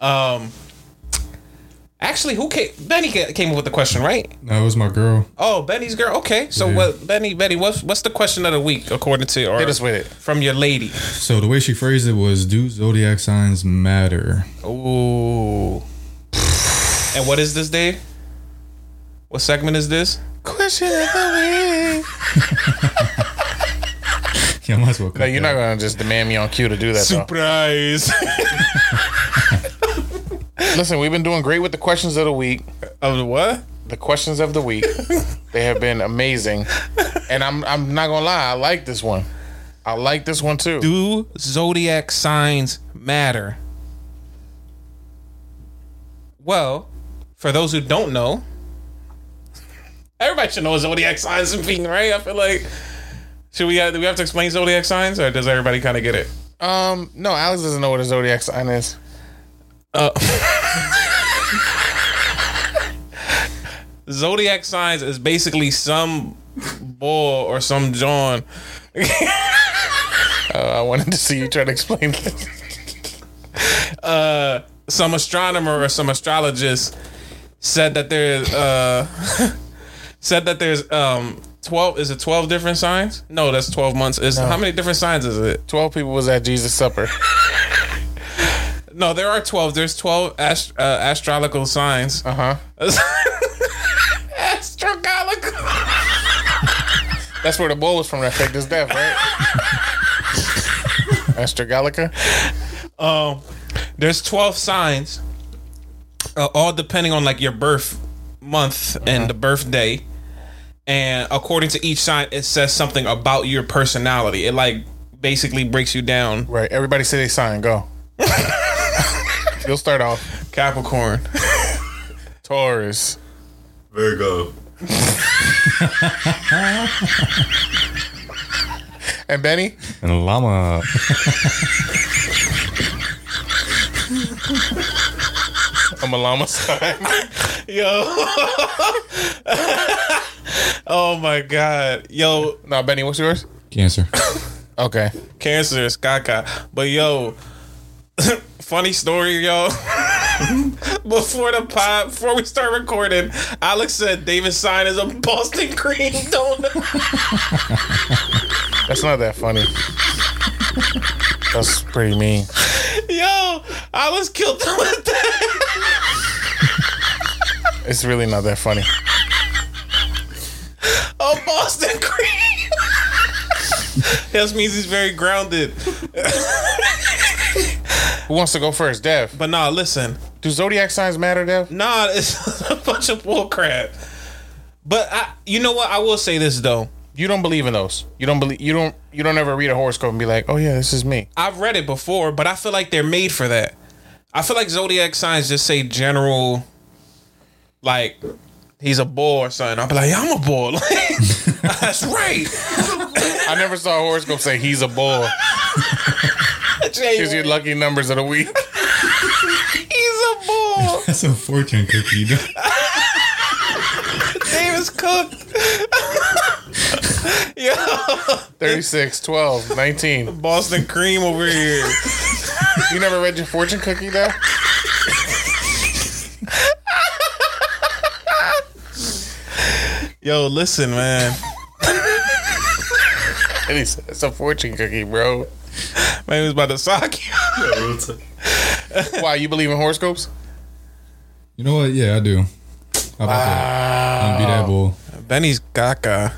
um, actually, who came? Benny came up with the question, right? No, it was my girl. Oh, Benny's girl. Okay, so Yeah. what? Benny, Benny, what's what's the question of the week according to or Hit us with it. from your lady? So the way she phrased it was, "Do zodiac signs matter?" Ooh. And what is this, Dave? What segment is this? Question of the week. Yeah, I might as well. No, you're not gonna just demand me on cue to do that. though. Surprise. Listen, we've been doing great with the questions of the week. Of the what? The questions of the week. they have been amazing, and I'm I'm not gonna lie. I like this one. I like this one too. Do zodiac signs matter? Well, for those who don't know, everybody should know zodiac signs and being right. I feel like should we have, do we have to explain zodiac signs, or does everybody kind of get it? Um, no, Alex doesn't know what a zodiac sign is. Uh, zodiac signs is basically some bull or some John. Uh, I wanted to see you try to explain this. uh, some astronomer or some astrologist said that there's uh, said that there's um twelve. Is it twelve different signs? No, that's twelve months. Is how many different signs is it? Twelve people was at Jesus' supper. No, there are twelve. There's twelve ast- uh, astrological signs. Uh huh. Astrological. That's where the bull was from. That faked his death, right? Astrogalica. Um, there's 12 signs, uh, all depending on like your birth month and the birthday. And according to each sign, it says something about your personality. It like basically breaks you down. Right. Everybody say they sign. Go. You'll start off. Capricorn, Taurus. Virgo. And Benny. And llama. I'm a llama sign. Yo. oh my God. Yo. No, Benny, what's yours? Cancer. Okay. Cancer is caca. But yo, funny story, yo. before the pod, before we start recording, Alex said David's sign is a Boston cream donut. That's not that funny. That's pretty mean. yo, I was killed with that. It's really not that funny. A Boston cream. that means he's very grounded. Who wants to go first? Dev. But nah, listen. Do zodiac signs matter, Dev? Nah, it's a bunch of bullcrap. But I, you know what? I will say this though. You don't believe in those. You don't believe. You don't. You don't ever read a horoscope and be like, "Oh yeah, this is me." I've read it before, but I feel like they're made for that. I feel like zodiac signs just say general, like he's a bull or something. I'll be like, yeah, I'm a bull. That's right. I never saw a horoscope say he's a bull. Here's your lucky numbers of the week. He's a bull. That's a fortune cookie. Davis Cook. Yo, 36, 12, 19. Boston cream over here. You never read your fortune cookie, though? Yo, listen, man. And he said, It's a fortune cookie, bro. Man, he was about to sock you. Why, you believe in horoscopes? You know what? Yeah, I do. How about that? I'm be that bull. Benny's gaga.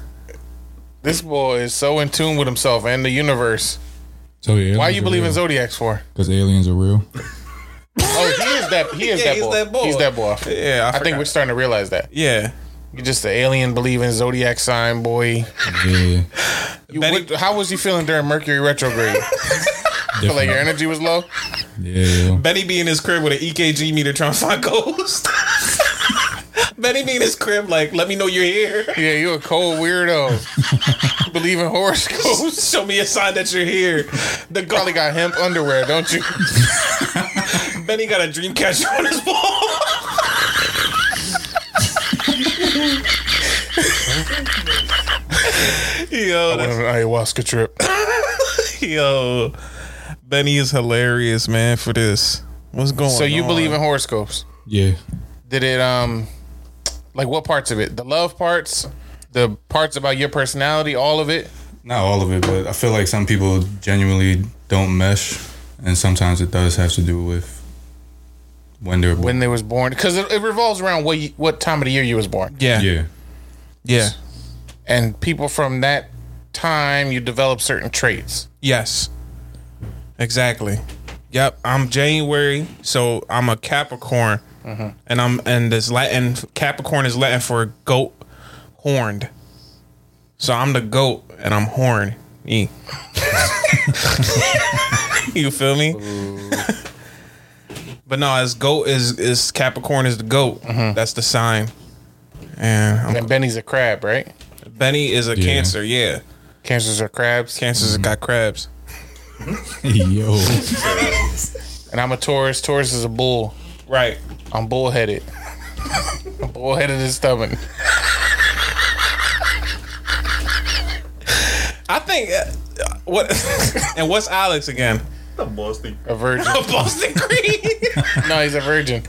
This boy is so in tune with himself and the universe. So yeah, Why you believe in zodiacs for? Because aliens are real. Oh, he is that. He is Yeah, that, he's boy. that boy. He's that boy. Yeah, I I, think we're starting to realize that. Yeah. You're just an alien believing zodiac sign boy. Yeah. You, what, how was you feeling during Mercury retrograde? Feel like your energy was low. Yeah. Benny be in his crib with an EKG meter trying to find ghosts. Benny be in his crib like, let me know you're here. Yeah, you a cold weirdo. Believe in horoscopes. Show me a sign that you're here. The ghost. Probably got hemp underwear, don't you? Benny got a dream catcher on his wall. Yo, I went on an ayahuasca trip. Yo, Benny is hilarious, man. For this, what's going? On? So you on? believe in horoscopes? Yeah. Did it um like what parts of it? The love parts, the parts about your personality, all of it? Not all of it, but I feel like some people genuinely don't mesh, and sometimes it does have to do with when they're born. When they was born, because it, it revolves around what you, what time of the year you was born. Yeah, yeah, yeah, and people from that time you develop certain traits. Yes, exactly. Yep, I'm January, so I'm a Capricorn, mm-hmm. and I'm and this Latin Capricorn is Latin for goat horned. So I'm the goat, and I'm horny. you feel me? but no, as goat is is Capricorn is the goat. Mm-hmm. That's the sign. And I'm, And Benny's a crab, right? Benny is a Yeah. Cancer. Yeah, Cancers are crabs. Cancers got crabs. Yo. And I'm a Taurus. Taurus is a bull. Right. I'm bullheaded. I'm bullheaded and stubborn. I think uh, what and what's Alex again? The Boston. A virgin. A Boston Green. no, he's a virgin.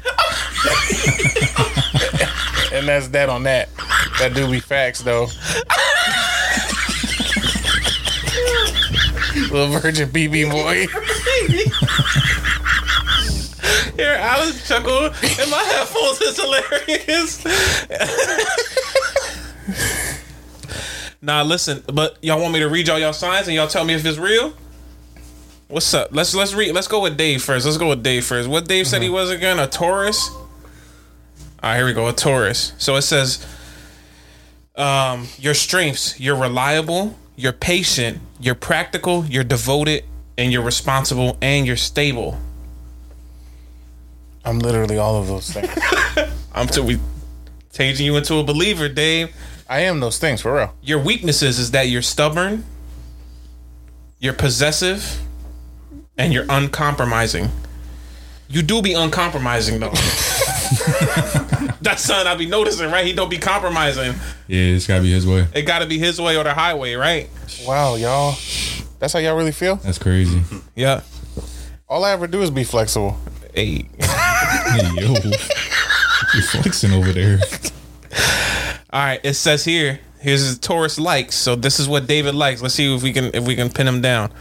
and that's that on that. That do be facts though. Little virgin BB boy. Here, Alex chuckle and my headphones is hilarious. nah, listen, but y'all want me to read y'all y'all signs and y'all tell me if it's real? What's up? Let's let's read. Let's go with Dave first. Let's go with Dave first. What Dave said he was again? A Taurus. All right, here we go. A Taurus. So it says, um, your strengths: you're reliable, you're patient, you're practical, you're devoted, and you're responsible, and you're stable. I'm literally all of those things. I'm to we changing you into a believer, Dave. I am those things for real. Your weaknesses is that you're stubborn, you're possessive, and you're uncompromising. You do be uncompromising though. That's son, I be noticing, right? He don't be compromising. Yeah, it's gotta be his way. It got to be his way or the highway, right? Wow, y'all. That's how y'all really feel? That's crazy. Yeah. All I ever do is be flexible. Hey. Hey, yo. you flexing over there. All right, it says here. Here's his Taurus likes. So this is what David likes. Let's see if we can if we can pin him down.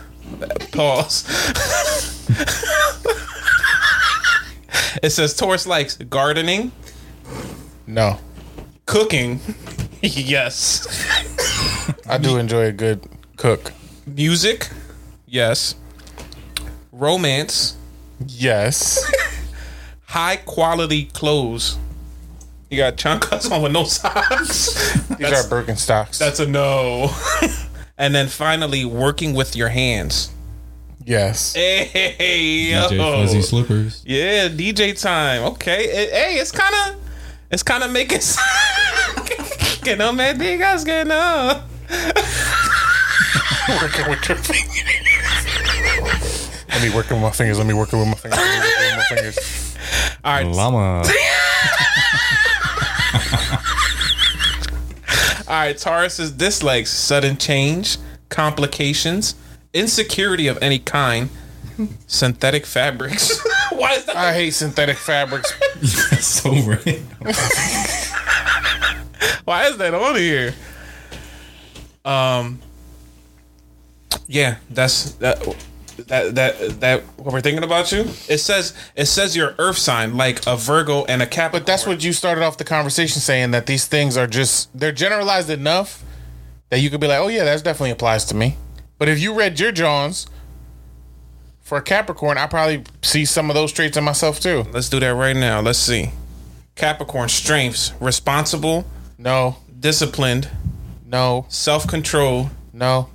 Pause. it says Taurus likes gardening, No. cooking. yes. I do enjoy a good cook. Music. Yes. Romance. Yes. High quality clothes. You got chanclas on with no socks. These are Birkenstocks. That's a no. and then finally, working with your hands. yes. Hey, yo. DJ Fuzzy Slippers. Yeah, DJ time. Okay. Hey, it's kind of, it's kind of making. que no me digas que no. working with your fingers. Let me working with my fingers. Let me working with my fingers. Let me working with my fingers. All right. Llama. All right. Taurus's dislikes sudden change, complications, insecurity of any kind, synthetic fabrics. Why is that? I hate synthetic fabrics. so right. Why is that on here? Um. Yeah, that's that. That that that what we're thinking about you. It says it says your Earth sign like a Virgo and a Capricorn. But that's what you started off the conversation saying that these things are just they're generalized enough that you could be like, oh yeah, that definitely applies to me. But if you read your Johns, For a Capricorn, I probably see some of those traits in myself too. Let's do that right now. Let's see. Capricorn strengths: responsible, No, disciplined, no, self control, no.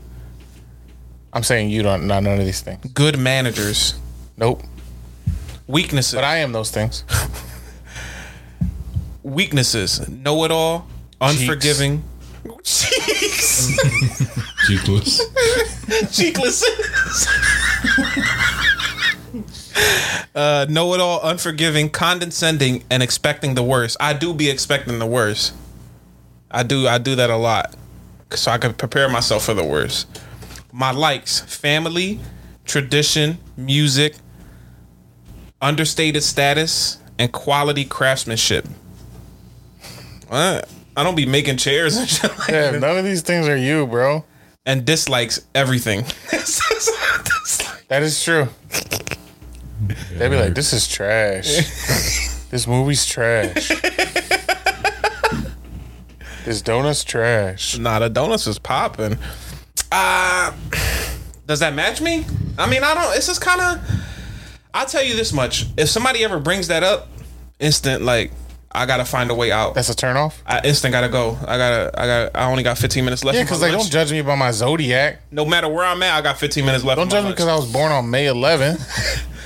I'm saying you don't not none of these things. good managers. Nope. Weaknesses. But I am those things. Weaknesses: know it all, unforgiving. Cheeks. Cheekless. Cheekless. uh, know it all, unforgiving, condescending, and expecting the worst. I do be expecting the worst. I do. I do that a lot, so I can prepare myself for the worst. My likes: family, tradition, music, understated status, and quality craftsmanship. What? I don't be making chairs and shit like Yeah, none of these things are you, bro. and dislikes everything. That is true. They'd be like, "This is trash. this movie's trash. this donut's trash." nah, the donuts is popping. Uh does that match me? I mean, I don't. It's just kind of. I'll tell you this much: if somebody ever brings that up, instant like I gotta find a way out. That's a turn off. I instant gotta go. I gotta. I got. I only got 15 minutes left. Yeah, because like, lunch. don't judge me by my zodiac. No matter where I'm at, I got 15 minutes left. Don't judge me because I was born on May 11th.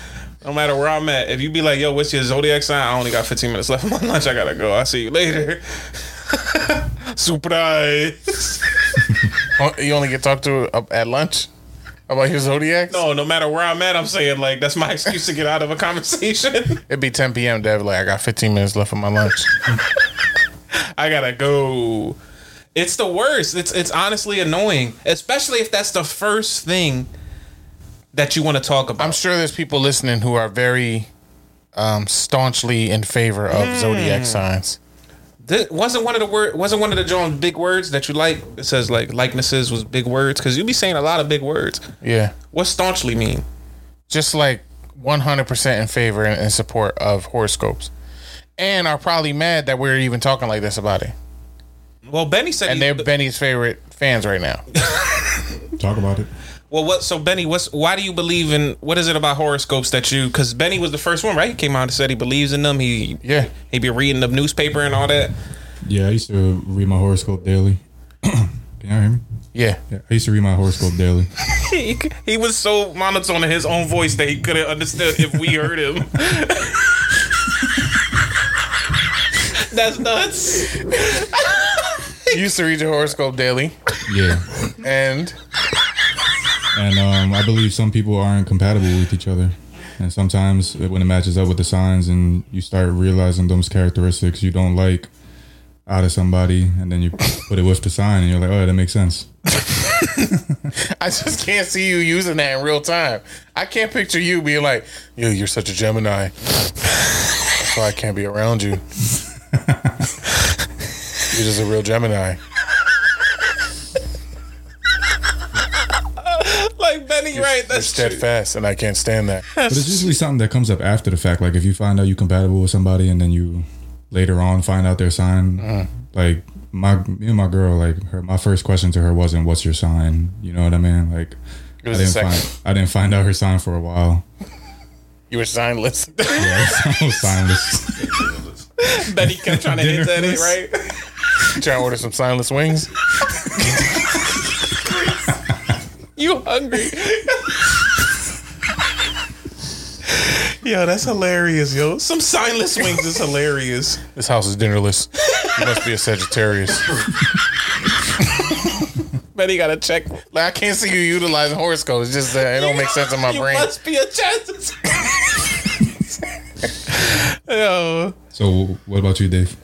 No matter where I'm at, if you be like, "Yo, what's your zodiac sign?" I only got 15 minutes left for my lunch. I gotta go. I'll see you later. Surprise. Oh, you only get talked to at lunch about your zodiac. No, no matter where I'm at, I'm saying like that's my excuse to get out of a conversation. It'd be 10 p.m. Dev, like I got 15 minutes left for my lunch. I gotta go. It's the worst. It's it's honestly annoying, especially if that's the first thing that you want to talk about. I'm sure there's people listening who are very um, staunchly in favor of Mm. zodiac signs. Th- wasn't one of the word wasn't one of the John big words that you like. It says like likenesses was big words because you be saying a lot of big words. Yeah, What staunchly mean? just like 100% in favor and in support of horoscopes, and are probably mad that we're even talking like this about it. Well, Benny said, And he- they're Benny's favorite fans right now. Talk about it. Well, what? So Benny, what's why do you believe in? What is it about horoscopes that you? Because Benny was the first one, right? He came out and said he believes in them. He Yeah, he be reading the newspaper and all that. Yeah, I used to read my horoscope daily. Can y'all hear me? yeah. Yeah, I used to read my horoscope daily. he, he was so monotone in his own voice that he couldn't understand if we heard him. That's nuts. You used to read your horoscope daily, Yeah, and and um, I believe some people aren't compatible with each other, and sometimes when it matches up with the signs, and you start realizing those characteristics you don't like out of somebody, and then you put it with the sign, and you're like, oh, that makes sense. I just can't see you using that in real time. I can't picture you being like, "Yo, you're such a Gemini." That's why I can't be around you. You're just a real Gemini. Like Benny, right? You're That's true. steadfast, and I can't stand that. But it's usually something that comes up after the fact. Like if you find out you're compatible with somebody, and then you later on find out their sign. Mm. Like my me and my girl, like her, my first question to her wasn't "What's your sign?" You know what I mean? Like I didn't find I didn't find out her sign for a while. You were signless. Yeah, I was signless. Benny kept trying to hint at it, right? trying to order some signless wings. You hungry? yo, that's hilarious, yo. Some signless wings is hilarious. This house is dinnerless. You must be a Sagittarius. Benny got to check. Like I can't see you utilizing horoscopes. It's just uh, it don't make sense in my you brain. must be a chance. yo, So what about you, Dave?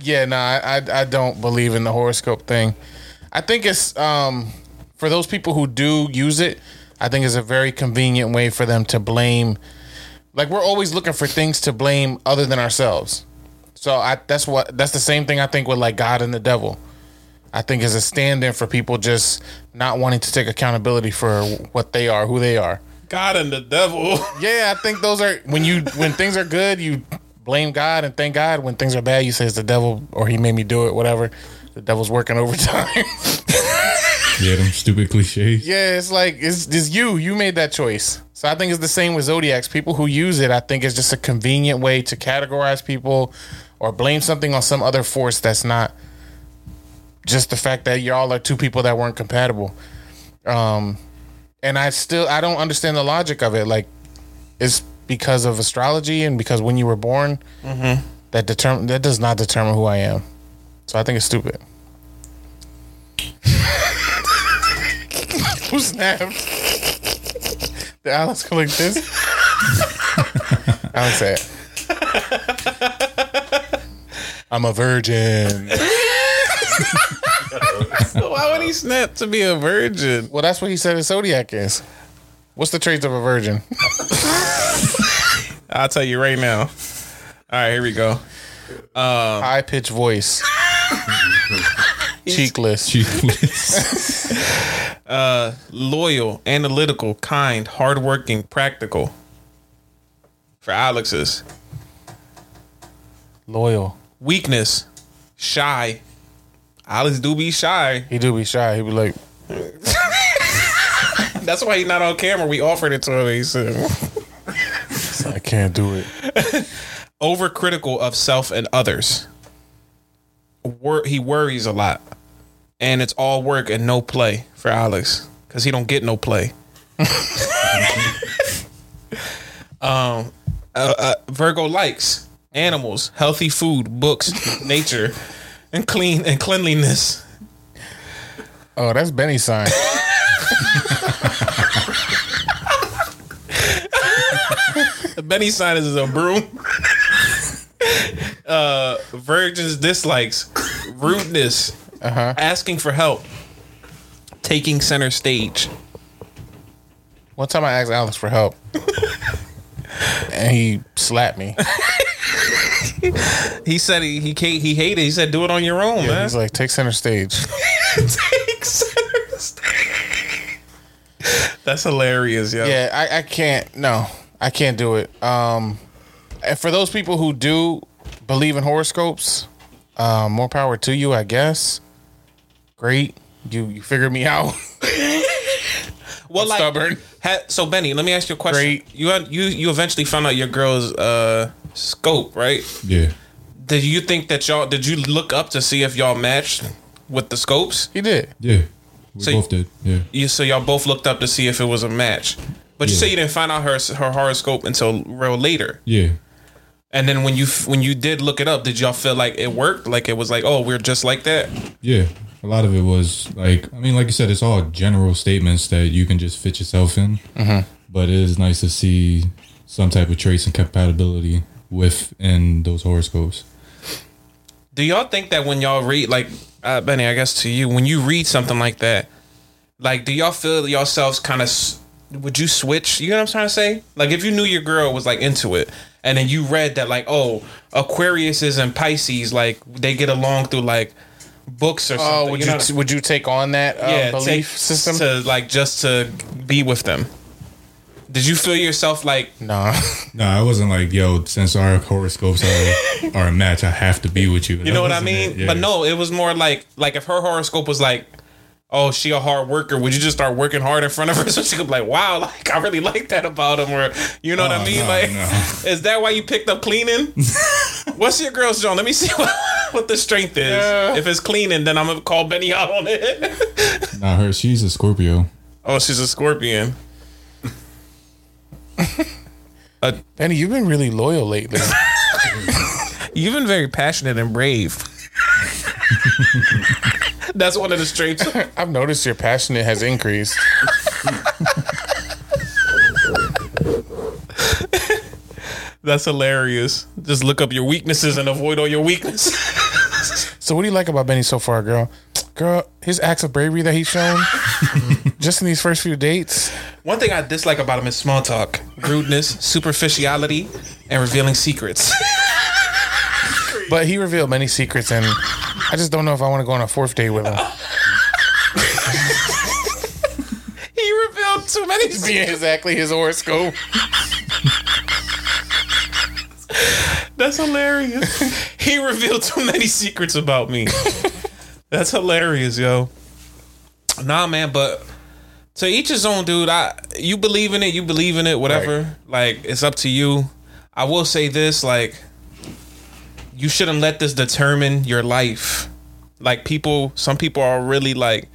Yeah, no, I, I I don't believe in the horoscope thing. I think it's um for those people who do use it, I think it's a very convenient way for them to blame. Like we're always looking for things to blame other than ourselves. So I that's what that's the same thing I think with like God and the devil. I think is a stand-in for people just not wanting to take accountability for what they are, who they are. God and the devil. Yeah, I think those are when you when things are good, you blame God and thank God. When things are bad, you say it's the devil or he made me do it, whatever. The devil's working overtime. Yeah, them stupid cliches. Yeah, it's like it's it's you. You made that choice. So I think it's the same with zodiacs. People who use it, I think, is just a convenient way to categorize people or blame something on some other force that's not just the fact that y'all are two people that weren't compatible. Um, and I still I don't understand the logic of it. Like, it's because of astrology and because when you were born, Mhm. that determine that does not determine who I am. So I think it's stupid. Who snapped? Did Alex go like this? Alex said, I'm a virgin. Why would he snap to be a virgin? Well, that's what he said his zodiac is. What's the traits of a virgin? I'll tell you right now. All right, here we go. Um, High pitched voice. Cheekless. uh, loyal, analytical, kind, hardworking, practical. For Alex's Loyal. weakness, shy. Alex do be shy. He do be shy. He be like, That's why he's not on camera. We offered it to him. He said, I can't do it. overcritical of self and others. Wor- he worries a lot, and it's all work and no play for Alex because he don't get no play. um, uh, uh, Virgo likes animals, healthy food, books, nature, and clean and cleanliness. Oh, that's Benny's sign. Benny's sign is a broom. uh, virgins dislikes rudeness, uh-huh. asking for help, taking center stage. One time I asked Alex for help, and he slapped me. He said he he ca- he hated. He said, "Do it on your own, Yeah, man." he's like, take center stage. Take center stage. That's hilarious, yo. Yeah, I, I can't. No, I can't do it. Um, and for those people who do believe in horoscopes, um, more power to you, I guess. Great, you you figured me out. well, like, stubborn. ha- so Benny, let me ask you a question. Great. You had- you you eventually found out your girl's uh scope, right? Yeah. Did you think that y'all? Did you look up to see if y'all matched with the scopes? He did. Yeah. We So- both did. Yeah. You so y'all both looked up to see if it was a match, but you say you didn't find out her her horoscope until real later. Yeah. And then when you when you did look it up, did y'all feel like it worked? Like it was like, oh, we're just like that. Yeah. A lot of it was like, I mean, like you said, it's all general statements that you can just fit yourself in. Mhm. But it is nice to see some type of trace and compatibility within those horoscopes. Do y'all think that when y'all read like uh, Benny, I guess to you, when you read something like that, like do y'all feel yourselves kind of would you switch? You know what I'm trying to say? Like if you knew your girl was like into it, and then you read that like oh Aquariuses and Pisces like they get along through like books or something. Oh, would you, know? would you take on that uh, yeah, belief system? to like just to be with them? Did you feel yourself like Nah. No, I wasn't like, yo, since our horoscopes are, are a match, I have to be with you. You know what I mean? But no, it was more like like if her horoscope was like, oh, she a hard worker, would you just start working hard in front of her so she could be like, wow, like I really like that about him, or you know what I Oh, mean? no, like, no. is that why you picked up cleaning? What's your girl's John? Let me see what, what the strength is. Yeah. If it's cleaning, then I'm gonna call Benny out on it. Nah, her, she's a Scorpio. oh, she's a scorpion. Benny, you've been really loyal lately. You've been very passionate and brave. That's one of the traits. I've noticed your passionate has increased. That's hilarious. Just look up your weaknesses and avoid all your weaknesses. So, what do you like about Benny so far, girl? Girl, his acts of bravery that he's shown just in these first few dates. One thing I dislike about him is small talk, rudeness, superficiality, and revealing secrets. But he revealed many secrets, and I just don't know if I want to go on a fourth date with him. he revealed too many Being exactly his horoscope. That's hilarious. he revealed too many secrets about me. That's hilarious, yo. Nah, man, but to each his own, dude. I you believe in it, you believe in it, whatever. Like it's up to you. I will say this, like you shouldn't let this determine your life. Like people, some people are really like,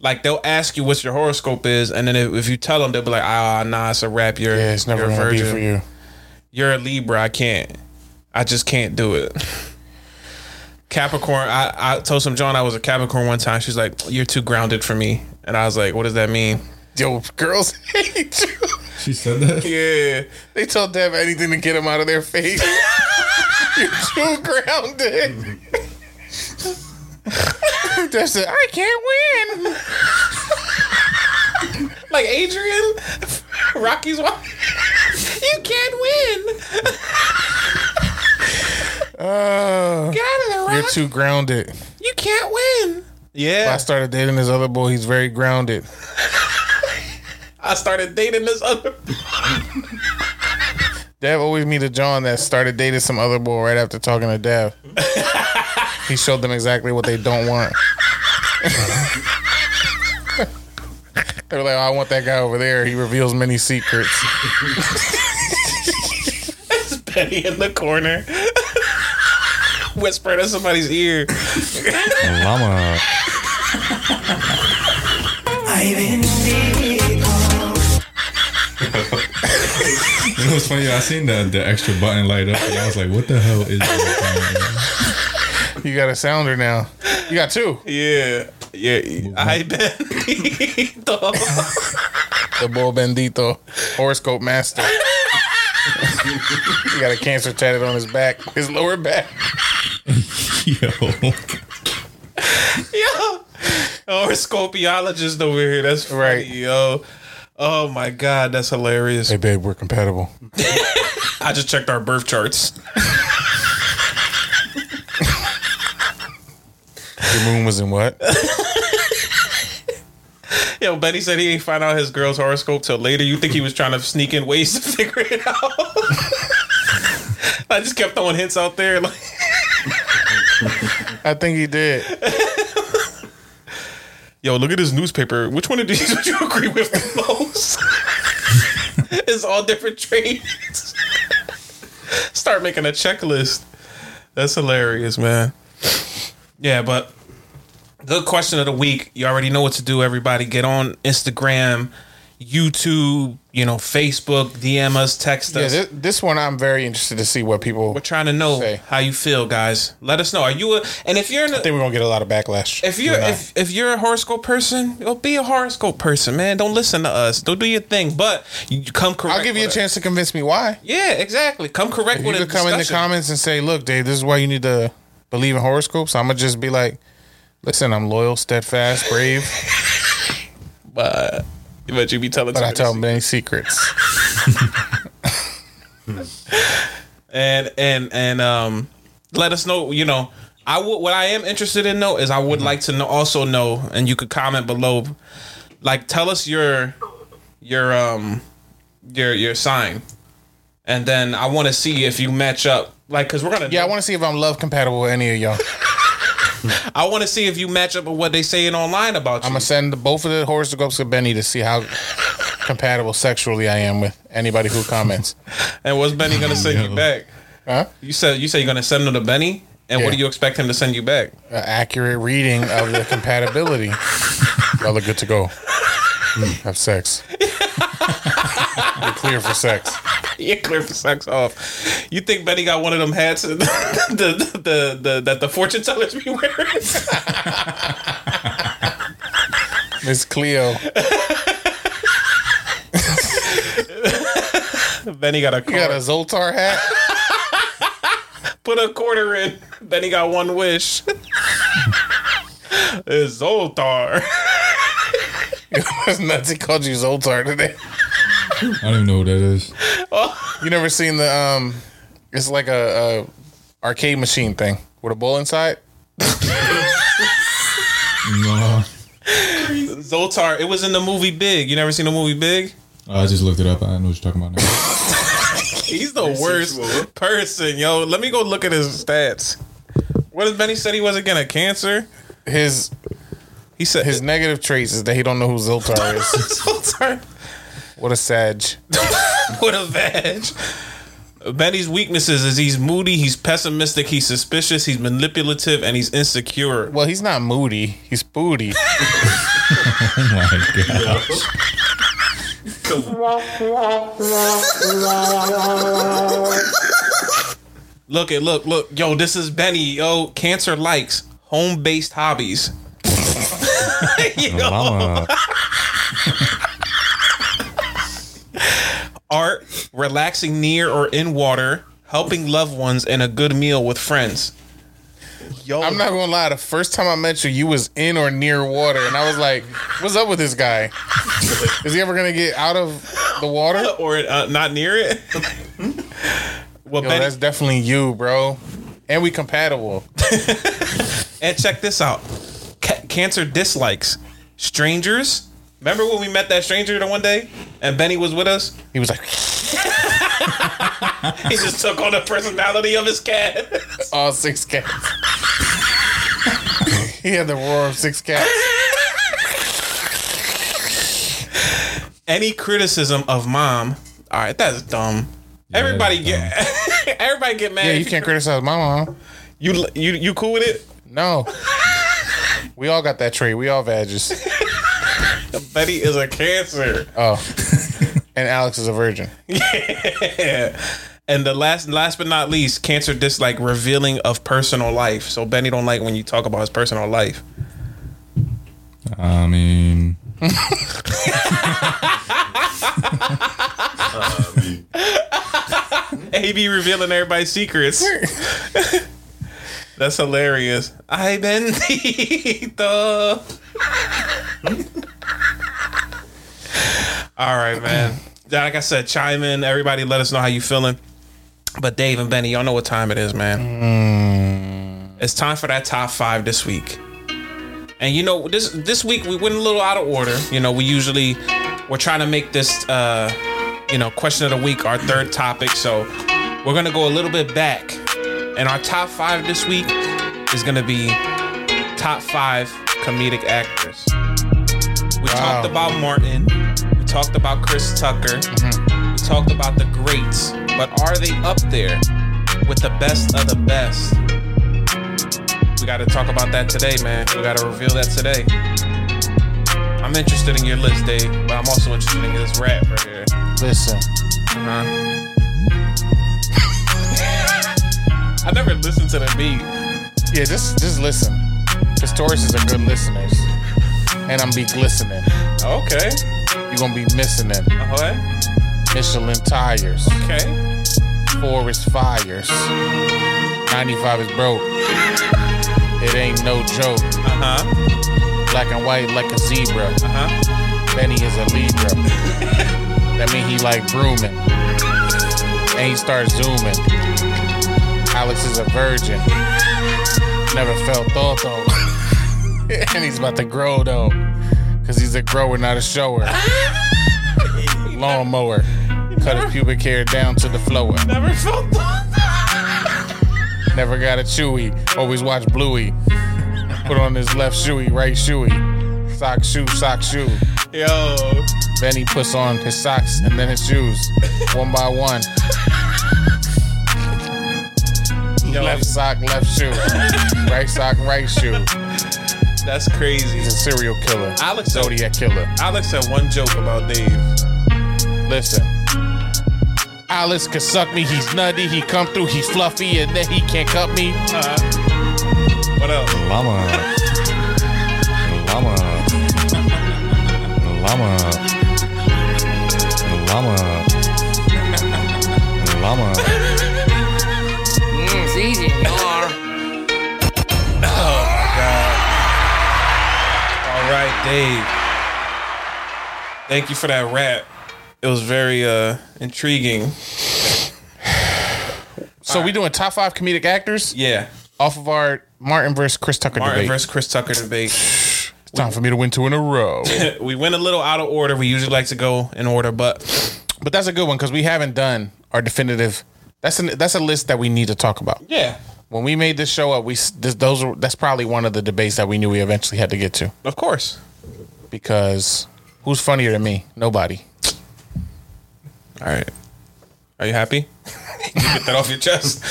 like they'll ask you what your horoscope is, and then if, if you tell them, they'll be like, ah, nah, it's a rap. You're, Yeah, it's never you're a gonna be for you. You're a Libra. I can't. I just can't do it. Capricorn. I, I told some John I was a Capricorn one time. She's like, "You're too grounded for me," and I was like, "What does that mean?" Yo, girls hate you. She said that. Yeah, they told Dev anything to get him out of their face. You're too grounded. That's it. "I can't win." Like Adrian, Rocky's wife. You can't win. Uh, Get out of there, you're too grounded. You can't win. Yeah. I started dating this other boy. He's very grounded. I started dating this other. Dev always meet a John that started dating some other boy right after talking to Dev. he showed them exactly what they don't want. they were like, oh, I want that guy over there. He reveals many secrets. Betty in the corner, whispering in somebody's ear. Llama. You know what's funny? I seen the the extra button light up, and I was like, "What the hell is that?" You got a sounder now. You got two. Yeah, yeah. I bet. The Bull Bendito horoscope master. he got a cancer tatted on his back, his lower back. Yo, yo, or scopiologist over here. That's funny, Right. yo. Oh my god, that's hilarious. Hey, babe, we're compatible. I just checked our birth charts. Your moon was in what? Yo, Benny said he ain't find out his girl's horoscope till later. You think he was trying to sneak in ways to figure it out? I just kept throwing hints out there. Like, I think he did. Yo, look at this newspaper. Which one of these would you agree with the most? it's all different trades. Start making a checklist. That's hilarious, man. Yeah, but good question of the week. You already know what to do, everybody. Get on Instagram, YouTube, you know, Facebook, DM us, text Yeah, us. this, this one I'm very interested to see what people. We're trying to know Say. how you feel, guys. Let us know. Are you a and if you're in I a, think we're gonna get a lot of backlash. if you're I. if, if you're a horoscope person, well, be a horoscope person, man. Don't listen to us. Don't do your thing. But you come correct. I'll give you a chance to convince me why. Yeah, exactly. Come correct If with you could come in the comments and say, "Look, Dave, this is why you need to believe in horoscopes," I'm gonna just be like, "Listen, I'm loyal, steadfast, brave, But but you be telling. but I tell to- many secrets." and and and um let us know you know i would what i am interested in though is i Mm-hmm. would like to know also know and you could comment below like tell us your your um your your sign and then i want to see if you match up like because we're gonna Yeah, I want to see if I'm love compatible with any of y'all. I want to see if you match up with what they saying online about you I'm gonna send both of the horoscopes to Benny to see how compatible sexually I am with anybody who comments. and what's benny gonna send you back Huh? you said you say you're gonna send them to benny and what do you expect him to send you back An accurate reading of the compatibility. Y'all are good to go. Hmm, have sex. You're clear for sex. You're clear for sex off. You think Benny got one of them hats the, the, the, the, that the fortune tellers be wearing? Miss Cleo. Benny got a You got a card. Zoltar hat? Put a quarter in. Benny got one wish. it's Zoltar. That's nuts. He called you Zoltar today. I don't even know what that is. You never seen the um? It's like a, a arcade machine thing with a ball inside. No, Zoltar. It was in the movie Big. You never seen the movie Big? I just looked it up. I know what you're talking about now. He's the worst person, yo. Let me go look at his stats. What does Benny said he was again? A cancer? His He said his negative traits is that he don't know who Zoltar is. Zoltar. What a sag. what a vag. Benny's weaknesses is he's moody, he's pessimistic, he's suspicious, he's manipulative, and he's insecure. Well, he's not moody. He's booty. oh my gosh. Look at look look yo, this is Benny. Yo, cancer likes home based hobbies. Yo. Art, relaxing near or in water, helping loved ones, and a good meal with friends. Yo, I'm not gonna lie. The first time I met you, you was in or near water, and I was like, "What's up with this guy? Is he ever gonna get out of the water or uh, not near it?" well, Yo, Benny- that's definitely you, bro. And we compatible. And check this out. Ca- cancer dislikes strangers. Remember when we met that stranger the one day and Benny was with us? He was like, he just took on the personality of his cat. All six cats. he had the roar of six cats. Any criticism of mom, all right, that's dumb. everybody get everybody get mad. Yeah, you can't criticize my mom. You you you cool with it? No. we all got that trait. We all vages. Betty is a cancer. Oh. and Alex is a virgin. Yeah. And the last last but not least, cancer dislike revealing of personal life. So Benny don't like when you talk about his personal life. I mean, be revealing everybody's secrets. That's hilarious. Ay bendito. All right, man. Like I said, chime in. Everybody, let us know how you feeling. But Dave and Benny, y'all know what time it is, man. It's time for that top five this week. And you know, this this week we went a little out of order. You know, we usually we're trying to make this uh you know question of the week our third topic. So we're gonna go a little bit back. And our top five this week is gonna be top five comedic actors. We talked about Martin. We talked about Chris Tucker. We talked about the greats. But are they up there with the best of the best? We got to talk about that today, man. We got to reveal that today. I'm interested in your list, Dave, but I'm also interested in this rap right here. Listen. Uh-huh. I never listened to the beat. Yeah, just just listen. Tauruses are good listeners. And I'm be glistening. Okay. You're gonna be missing it. Okay. Michelin tires. Okay. Forest fires. 95 is broke. It ain't no joke. Uh-huh. Black and white like a zebra. Uh-huh. Benny is a Libra. that mean he like brooming. And he starts zooming. Alex is a virgin. Never felt thought though. and he's about to grow though. Cause he's a grower, not a shower. Lawnmower. Cut his pubic hair down to the floor. Never felt Never got a chewy. Always watch Bluey. Put on his left shoey, right shoey. Sock shoe, sock shoe. Yo. Then he puts on his socks and then his shoes. One by one. Left sock, left shoe. Right sock, right shoe. That's crazy. He's a serial killer. Alex Zodiac killer. Alex had one joke about Dave. Listen. Alex can suck me, he's nutty, he come through, he's fluffy, and then he can't cut me. Uh, what else? llama. Llama. Llama. Llama. Llama. Mm, it's easy, right, Dave. Thank you for that rap. It was very uh intriguing. So we doing top five comedic actors Yeah. off of our Martin versus Chris Tucker debate. Martin debate. versus Chris Tucker debate. It's time for me to win two in a row. we went a little out of order. We usually like to go in order, but But that's a good one because we haven't done our definitive. That's an, that's a list that we need to talk about. yeah. When we made this show up, we this, those were, that's probably one of the debates that we knew we eventually had to get to. Of course. Because who's funnier than me? Nobody. All right. Are you happy? you get that off your chest.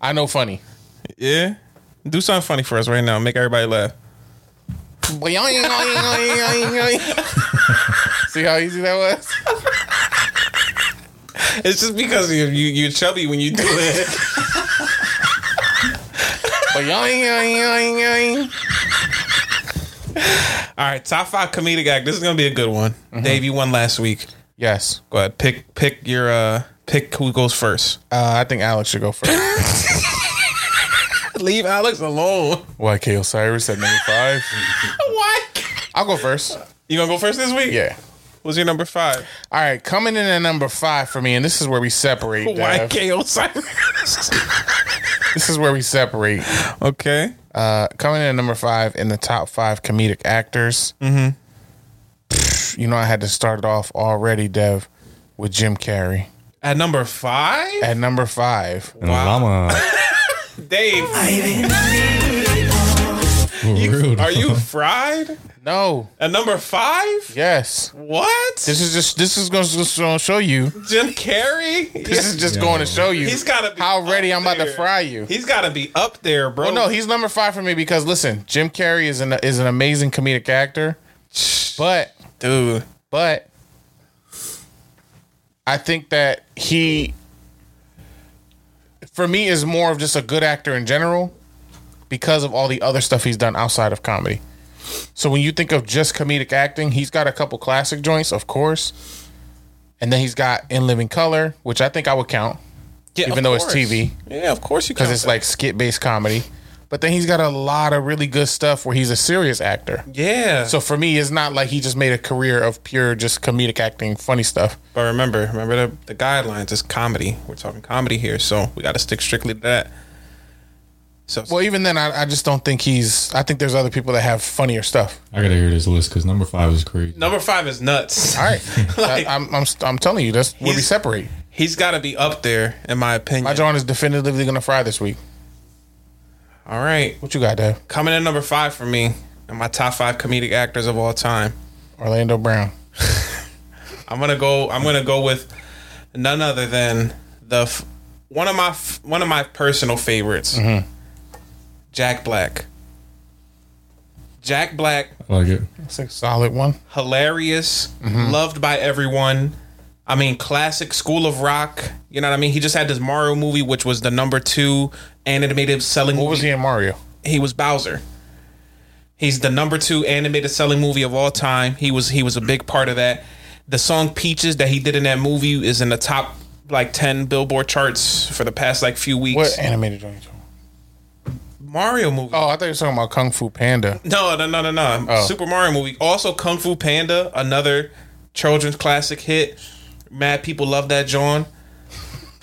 I know funny. Yeah. Do something funny for us right now. Make everybody laugh. See how easy that was? It's just because you you you're chubby when you do it. All right, top five comedic act. This is gonna be a good one. Dave, you won last week. Yes. Go ahead. Pick pick your uh pick who goes first. Uh, I think Alex should go first. Leave Alex alone. Why K Osiris at number five? What? I'll go first. You gonna go first this week? Yeah. What's your number five? All right, coming in at number five for me, and this is where we separate. Why. KO Cyrus? This is where we separate. Okay. Uh, coming in at number five in the top five comedic actors. Mm-hmm. You know, I had to start it off already, Dev, with Jim Carrey At number five? at number five. And llama. Dave. For real, Are you fried? No. At number five? Yes. What? This is just this is going to show you. Jim Carrey? This is just going to show you. He's gotta be how ready I'm about to fry you. He's got to be up there, bro. Well, no, he's number five for me because listen, Jim Carrey is an is an amazing comedic actor, but dude, but I think that he, for me, is more of just a good actor in general because of all the other stuff he's done outside of comedy. So when you think of just comedic acting, he's got a couple classic joints, of course, and then he's got In Living Color, which I think I would count, Yeah, even though it's. TV Yeah, of course you can. because it's that. like skit based comedy. But then he's got a lot of really good stuff where he's a serious actor. Yeah. So for me, it's not like he just made a career of pure just comedic acting, funny stuff. But remember, remember the, the guidelines is comedy. We're talking comedy here, so we got to stick strictly to that. So Well, even then, I, I just don't think he's. I think there's other people that have funnier stuff. I gotta hear this list because number five is crazy. number five is nuts. All right, I, I'm, I'm I'm telling you, that's where we He's- separate. He's got to be up there, in my opinion. My joint is definitively gonna fry this week. All right, What you got, Dave? coming in number five for me, and my top five comedic actors of all time. Orlando Brown. I'm gonna go. I'm gonna go with none other than the f- one of my f- one of my personal favorites, Mm-hmm. Jack Black. Jack Black, I like it. That's a solid one. hilarious, Mm-hmm. loved by everyone. I mean, classic School of Rock. You know what I mean? He just had this Mario movie, which was the number two animated selling. What movie. was he in Mario? he was Bowser. He's the number two animated selling movie of all time. He was he was a big part of that. The song Peaches that he did in that movie is in the top like ten Billboard charts for the past like few weeks. What animated joint? Mario movie? Oh, I thought you were talking about Kung Fu Panda. No, no, no, no, no. Oh. Super Mario movie. Also Kung Fu Panda, another children's classic hit. Mad people love that John.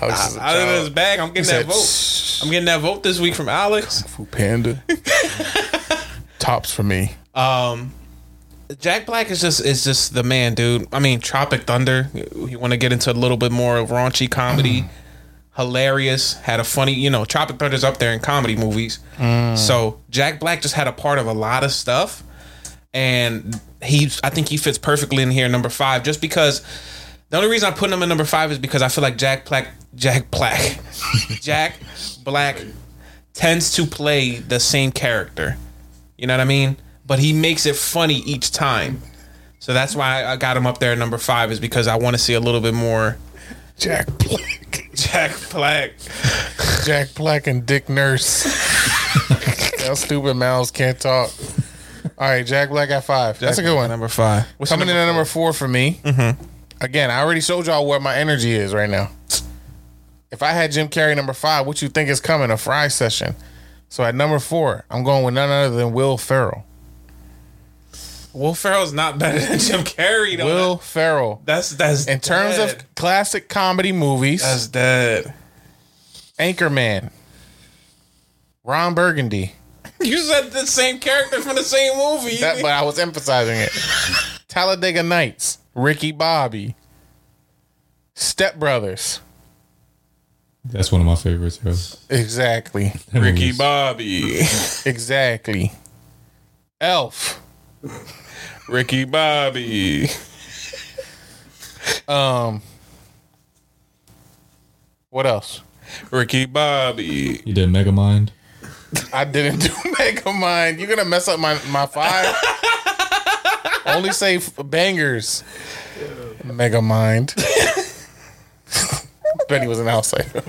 Alex is a Out of child. his bag, I'm getting that vote. I'm getting that vote this week from Alex. Kung Fu Panda. Tops for me. Um, Jack Black is just is just the man, dude. I mean, Tropic Thunder. You want to get into a little bit more of raunchy comedy, hilarious. Had a funny, you know, Tropic Thunder's up there in comedy movies. Mm. So Jack Black just had a part of a lot of stuff, and he, I think he fits perfectly in here, number five, just because. The only reason I'm putting him in number five is because I feel like Jack Black, Jack Black, Jack Black tends to play the same character. You know what I mean? But he makes it funny each time. So that's why I got him up there at number five, is because I want to see a little bit more Jack Black. Jack Black. Jack Black and Dick Nurse. How stupid mouths can't talk. All right, Jack Black at five. That's a good one. Number five. What's Coming in at number four for me. Mm-hmm. Again, I already showed y'all where my energy is right now. If I had Jim Carrey number five, what you think is coming? A fry session. So at number four, I'm going with none other than Will Ferrell. Will Ferrell's not better than Jim Carrey, though. Will Ferrell. That's that's In terms dead. of classic comedy movies, that's dead. Anchorman, Ron Burgundy. You said the same character from the same movie. That, but I was emphasizing it. Talladega Nights, Ricky Bobby, Step Brothers, That's one of my favorites. Yo. Exactly. Ricky Bobby. Exactly. Elf. Ricky Bobby. Um. What else? Ricky Bobby. You did Megamind. I didn't do Megamind. You're gonna mess up my my five. Only say f- bangers. Megamind. Benny was an outsider.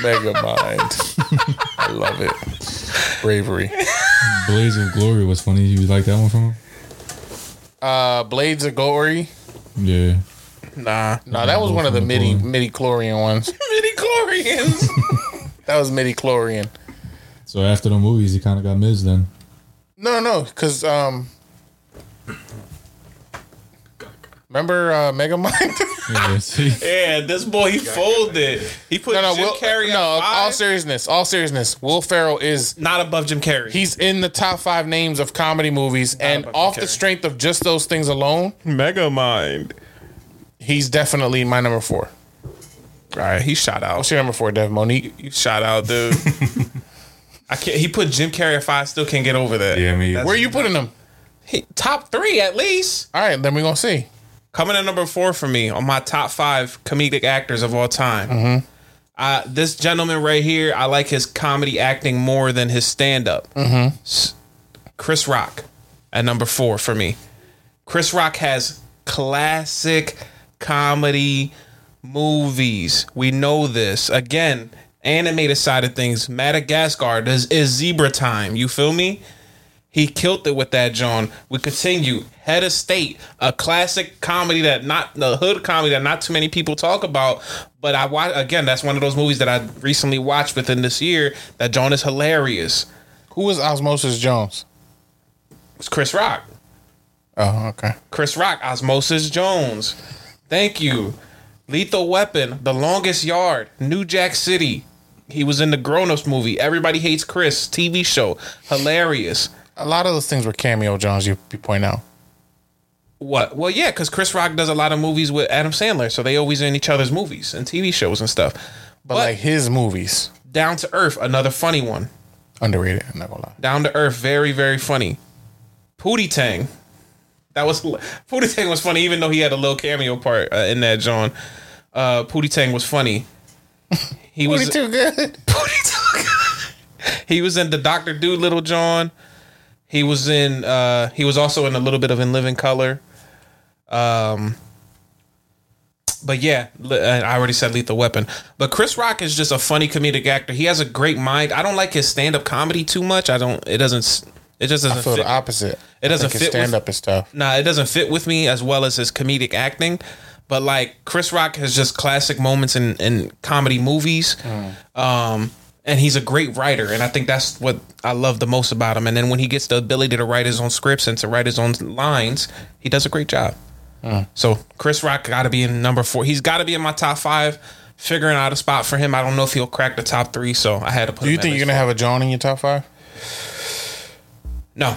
Megamind. I love it. Bravery. Blaze of Glory was funny. You like that one from him? Uh, Blades of Glory. Yeah. Nah. nah, that was one of the midi midi chlorian ones. Midi chlorians. That was midi chlorian. So after the movies, he kind of got Miz then. No, no, because um, remember uh, Megamind? Yeah, see? yeah, this boy he folded. He put no, no, Jim Will, Carrey no. five. All seriousness, all seriousness. Will Ferrell is not above Jim Carrey. He's in the top five names of comedy movies, and off the strength of just those things alone, Megamind. he's definitely my number four. All right, he shot out. What's your number four, Dev Monique? You shot out, dude. I can't. He put Jim Carrey at five. Still can't get over that. Yeah, me. That's- Where you putting him? He, top three at least. All right, then we're gonna see. Coming in number four for me on my top five comedic actors of all time. Mm-hmm. Uh, this gentleman right here, I like his comedy acting more than his stand up. Mm-hmm. Chris Rock at number four for me. Chris Rock has classic comedy movies. We know this. Again, animated side of things, Madagascar is, is zebra time. You feel me? He killed it with that, John. We continue. Head of State, a classic comedy that not the hood comedy that not too many people talk about. But I watch again. That's one of those movies that I recently watched within this year. That John is hilarious. Who was Osmosis Jones? It's Chris Rock. Oh, okay. Chris Rock, Osmosis Jones. Thank you. Lethal Weapon, The Longest Yard, New Jack City. He was in the Grown Ups movie. Everybody Hates Chris TV show. Hilarious. A lot of those things were cameo Jones. You, you point out. What? Well, yeah, because Chris Rock does a lot of movies with Adam Sandler, so they always in each other's movies and TV shows and stuff. But, like his movies, Down to Earth, another funny one. underrated. I'm not gonna lie. Down to Earth, very very funny. Pootie Tang, that was Pootie Tang was funny, even though he had a little cameo part uh, in that. John, uh, Pootie Tang was funny. He was Pootie too good. he was in the Doctor Dolittle. John, he was in. Uh, he was also in a little bit of In Living Color. Um, but yeah, I already said Lethal Weapon. But Chris Rock is just a funny comedic actor. He has a great mind. I don't like his stand up comedy too much. I don't. It doesn't. It just doesn't I feel fit. the opposite. It doesn't fit Stand up is tough. Nah, it doesn't fit with me as well as his comedic acting. But like Chris Rock has just classic moments in, in comedy movies. Um, and he's a great writer. And I think that's what I love the most about him. And then when he gets the ability to write his own scripts and to write his own lines, he does a great job. Mm. So Chris Rock got to be in number four. He's got to be in my top five. Figuring out a spot for him. I don't know if he'll crack the top three, so I had to put. Do you think you're gonna have a John in your top five? No.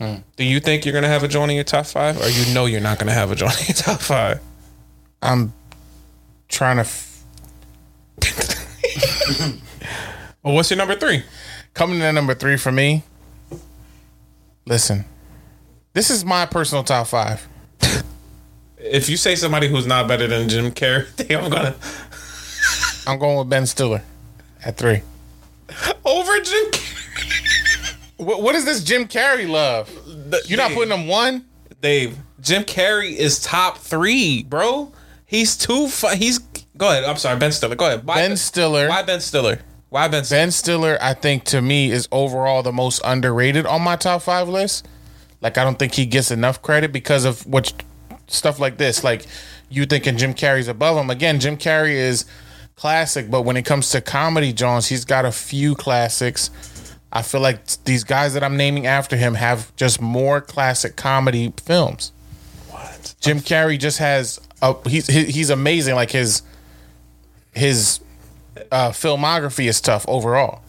Mm. Do you think you're gonna have a joint in your top five, or you know you're not gonna have a joint in your top five? I'm trying to. F- Well, what's your number three? Coming in at number three for me. Listen, this is my personal top five. If you say somebody who's not better than Jim Carrey, I'm gonna I'm going with Ben Stiller at three. over Jim. Carrey. What, what is this Jim Carrey love? You're not putting him one? Dave, Jim Carrey is top three, bro. He's too. Fu- he's go ahead. I'm sorry, Ben Stiller. Go ahead. Why Ben Stiller. Why Ben Stiller? Why Ben? Stiller? Ben Stiller, I think to me is overall the most underrated on my top five list. Like I don't think he gets enough credit because of what stuff like this. Like you thinking Jim Carrey's above him. Again, Jim Carrey is classic, but when it comes to comedy, Jones, he's got a few classics. I feel like these guys that I'm naming after him have just more classic comedy films. What? Jim Carrey just has a he's he's amazing. Like his his uh, filmography is tough overall.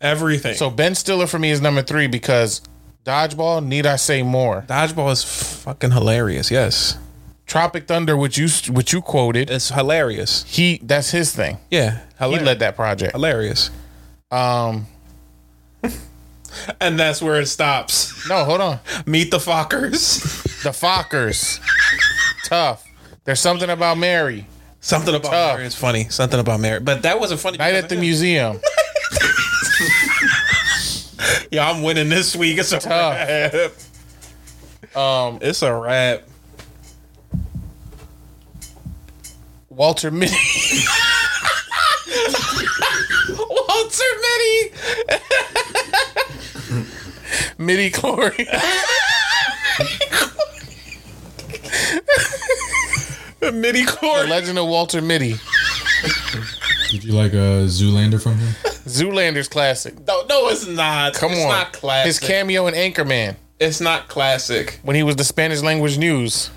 Everything. So Ben Stiller for me is number three because Dodgeball. Need I say more? Dodgeball is fucking hilarious. Yes. Tropic Thunder, which you which you quoted, it's hilarious. He that's his thing. Yeah, he hilarious. led that project. Hilarious. Um, and that's where it stops. No, hold on. Meet the Fockers. The Fockers. Tough. There's something about Mary. Something about Tough. Mary is funny. Something about Mary, but that wasn't funny. Night at the museum. Yeah, I'm winning this week. It's a Tough. wrap. Um, It's a wrap. Walter Mitty. Walter Mitty. Mitty Glory. Mitty the Legend of Walter Mitty. Did you like a Zoolander from him? Zoolander's classic. No, no, it's not. Come it's on. not classic. His cameo in Anchorman it's not classic. when he was the Spanish language news.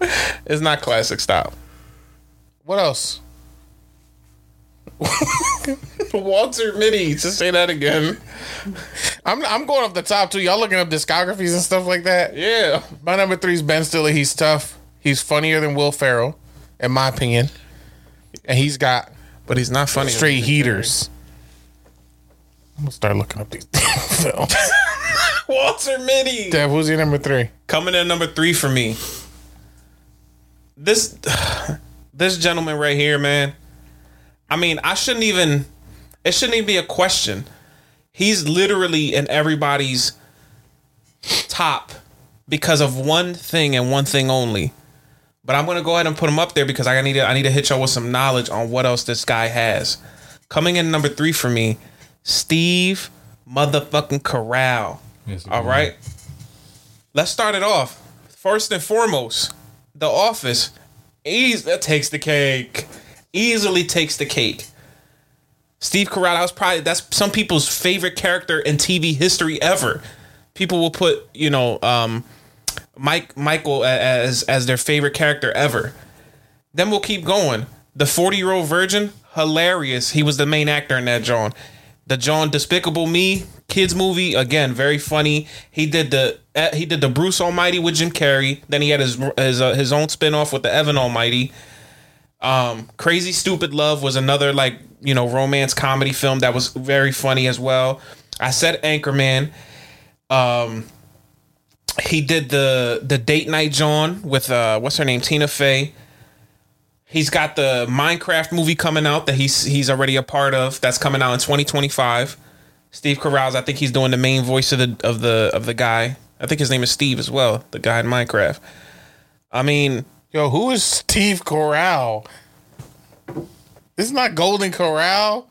It's not classic. Stop. What else? Walter Mitty. To say that again. I'm I'm going off the top too. Y'all looking up discographies and stuff like that. Yeah. My number three is Ben Stiller. He's tough. He's funnier than Will Ferrell, in my opinion. And he's got But he's not funny. straight heaters. I'm gonna start looking up these films. Walter Mitty. Dev, who's your number three? Coming in number three for me. This this gentleman right here, man. I mean, I shouldn't even it shouldn't even be a question. He's literally in everybody's top because of one thing and one thing only. But I'm gonna go ahead and put him up there because I need to I need to hit y'all with some knowledge on what else this guy has. Coming in number three for me, Steve motherfucking Corral. Yes, All right. Let's start it off. First and foremost, The Office. Eas that takes the cake. Easily takes the cake. Steve Carell, that was probably that's some people's favorite character in TV history ever. People will put, you know, um, Mike Michael as as their favorite character ever. Then we'll keep going. The 40 year old virgin, hilarious. He was the main actor in that John. The John Despicable Me kids movie, again, very funny. He did the eh, he did the Bruce Almighty with Jim Carrey. Then he had his his uh, his own spinoff with the Evan Almighty. Um, Crazy Stupid Love was another like you know romance comedy film that was very funny as well. I said Anchorman. Um, he did the the date night John with uh what's her name Tina Fey. He's got the Minecraft movie coming out that he's he's already a part of. That's coming out in 2025. Steve Carell's, I think he's doing the main voice of the of the of the guy. I think his name is Steve as well, the guy in Minecraft. I mean, Yo, who is Steve Corral? This is not Golden Corral.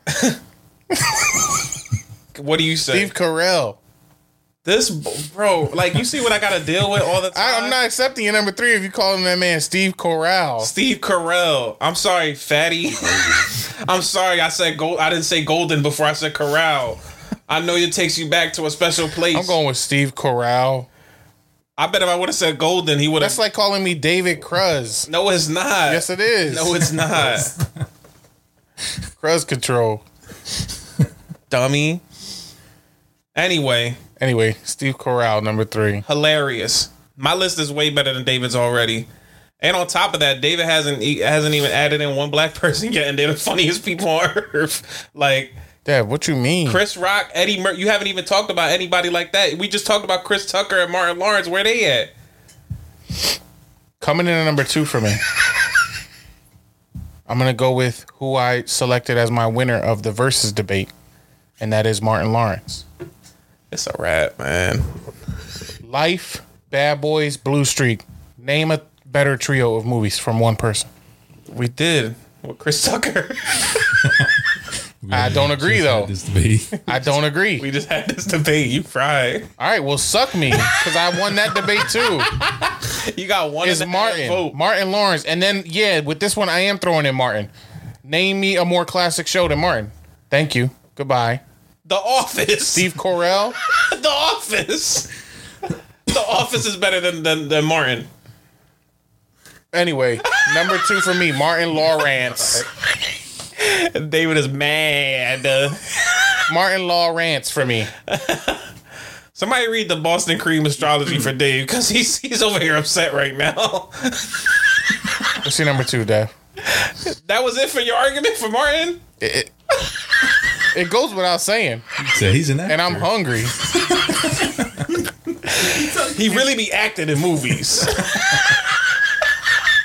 what do you say? Steve Carell. This bro, like you see what I got to deal with all the time. I, I'm not accepting your number three if you call him that man Steve Corral. Steve Carell. I'm sorry, fatty. I'm sorry. I said gold. I didn't say golden before I said corral. I know it takes you back to a special place. I'm going with Steve Corral. I bet if I would have said golden, he would have. That's like calling me David Cruz. No, it's not. Yes, it is. No, it's not. Cruz control. Dummy. Anyway, Anyway, Steve Corral, number three. hilarious. My list is way better than David's already. And on top of that, David hasn't he hasn't even added in one black person yet, and they're the funniest people on earth. Like Dad, what you mean? Chris Rock, Eddie Murphy. You haven't even talked about anybody like that. We just talked about Chris Tucker and Martin Lawrence. Where they at? Coming in at number two for me. I'm gonna go with who I selected as my winner of the versus debate, and that is Martin Lawrence. It's a wrap, man. Life, Bad Boys, Blue Streak. Name a better trio of movies from one person. We did with Chris Tucker. I don't agree Just though. had This debate. I don't agree. we just had this debate. You fried. All right, well, suck me because I won that debate too. You got one. Is and Martin vote. Martin Lawrence, and then yeah, with this one I am throwing in Martin. Name me a more classic show than Martin. Thank you. Goodbye. The Office. Steve Carell. the Office. The Office is better than than, than Martin. Anyway, number two for me, Martin Lawrence. David is mad. Martin Lawrence for me. Somebody read the Boston Cream astrology for Dave because he's he's over here upset right now. What's your number two, Dave? that was it for your argument for Martin. It, it, it goes without saying. So he's an actor. And I'm hungry. He really be acting in movies.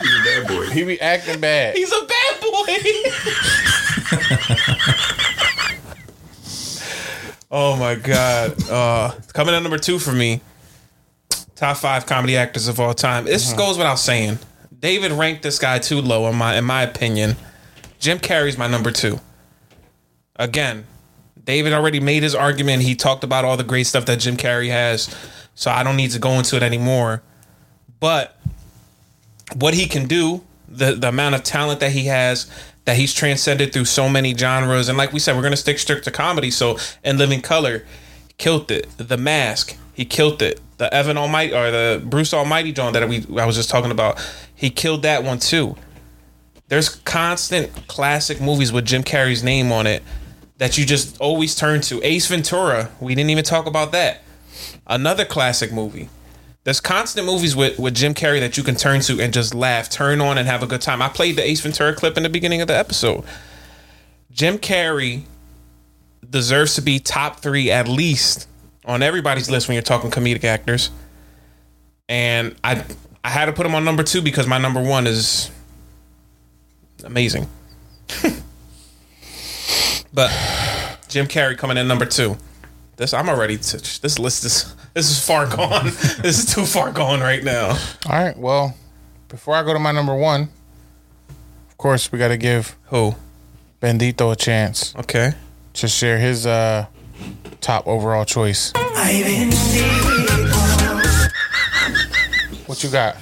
He's a bad boy. He be acting bad. He's a bad boy. oh my god. Uh coming at number two for me. Top five comedy actors of all time. This goes without saying. David ranked this guy too low in my in my opinion. Jim Carrey's my number two. Again, David already made his argument. He talked about all the great stuff that Jim Carrey has. So I don't need to go into it anymore. But what he can do, the the amount of talent that he has, that he's transcended through so many genres, and like we said, we're gonna stick strict to comedy. So in Living Color, killed it. The Mask, he killed it. The Evan Almighty or the Bruce Almighty John that we I was just talking about, he killed that one too. There's constant classic movies with Jim Carrey's name on it that you just always turn to. Ace Ventura, we didn't even talk about that. Another classic movie. There's constant movies with, with Jim Carrey that you can turn to and just laugh, turn on, and have a good time. I played the Ace Ventura clip in the beginning of the episode. Jim Carrey deserves to be top three at least on everybody's list when you're talking comedic actors. And I I had to put him on number two because my number one is amazing. but Jim Carrey coming in number two. This I'm already to, this list is this is far gone. this is too far gone right now. All right. Well, before I go to my number one, of course we got to give who Bendito a chance. Okay. To share his uh top overall choice. What you got?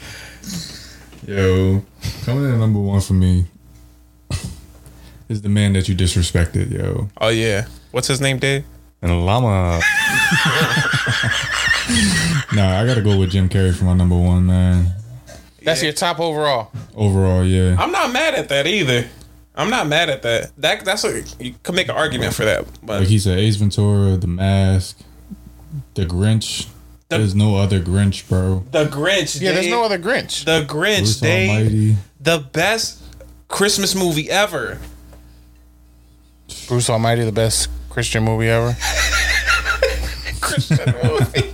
Yo, coming in at number one for me is the man that you disrespected, yo. Oh yeah. What's his name, Dave? And llama. nah, I gotta go with Jim Carrey for my number one, man. That's your top overall. Overall, yeah. I'm not mad at that either. I'm not mad at that. That that's a you can make an argument for that. But Like he said, Ace Ventura, The Mask, The Grinch. There's no other Grinch, bro. the Grinch. Yeah, there's no other Grinch. The Grinch, Bruce Dave. Almighty. The best Christmas movie ever. Bruce Almighty, the best Christian movie ever. Christian movie.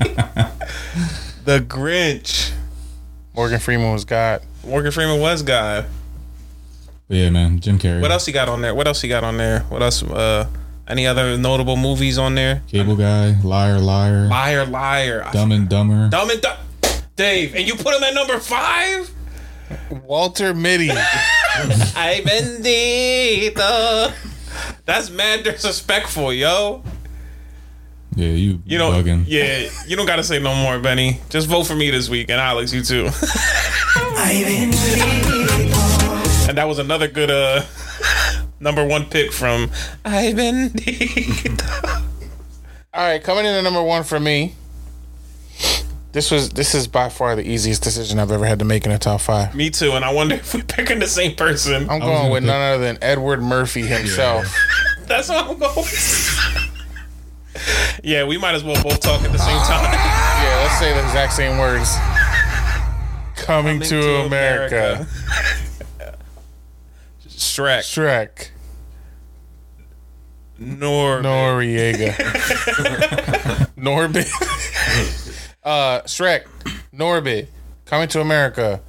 the Grinch. Morgan Freeman was God. Morgan Freeman was God. Yeah, man, Jim Carrey. What else he got on there? What else he got on there? What else? Uh, any other notable movies on there? Cable Guy, Liar, Liar, Liar, liar. Dumb and Dumber. Dumb and Dumb. Dave, and you put him at number five? Walter Mitty. Ay bendito. That's mad disrespectful, yo. Yeah, you, You know, bugging. yeah, you don't gotta say no more, Benny. Just vote for me this week, and Alex, you too. and that was another good uh number one pick from Ivan. bendito. All right, coming in at number one for me. This was this is by far the easiest decision I've ever had to make in a top five. Me too, and I wonder if we're picking the same person. I'm going with none other than Edward Murphy himself. That's what I'm going. yeah, we might as well both talk at the same time. Yeah, let's say the exact same words. Coming, to, to America. Shrek. Shrek. Nor Noriega. Norbit. Uh, Shrek. Norbit. Coming to America.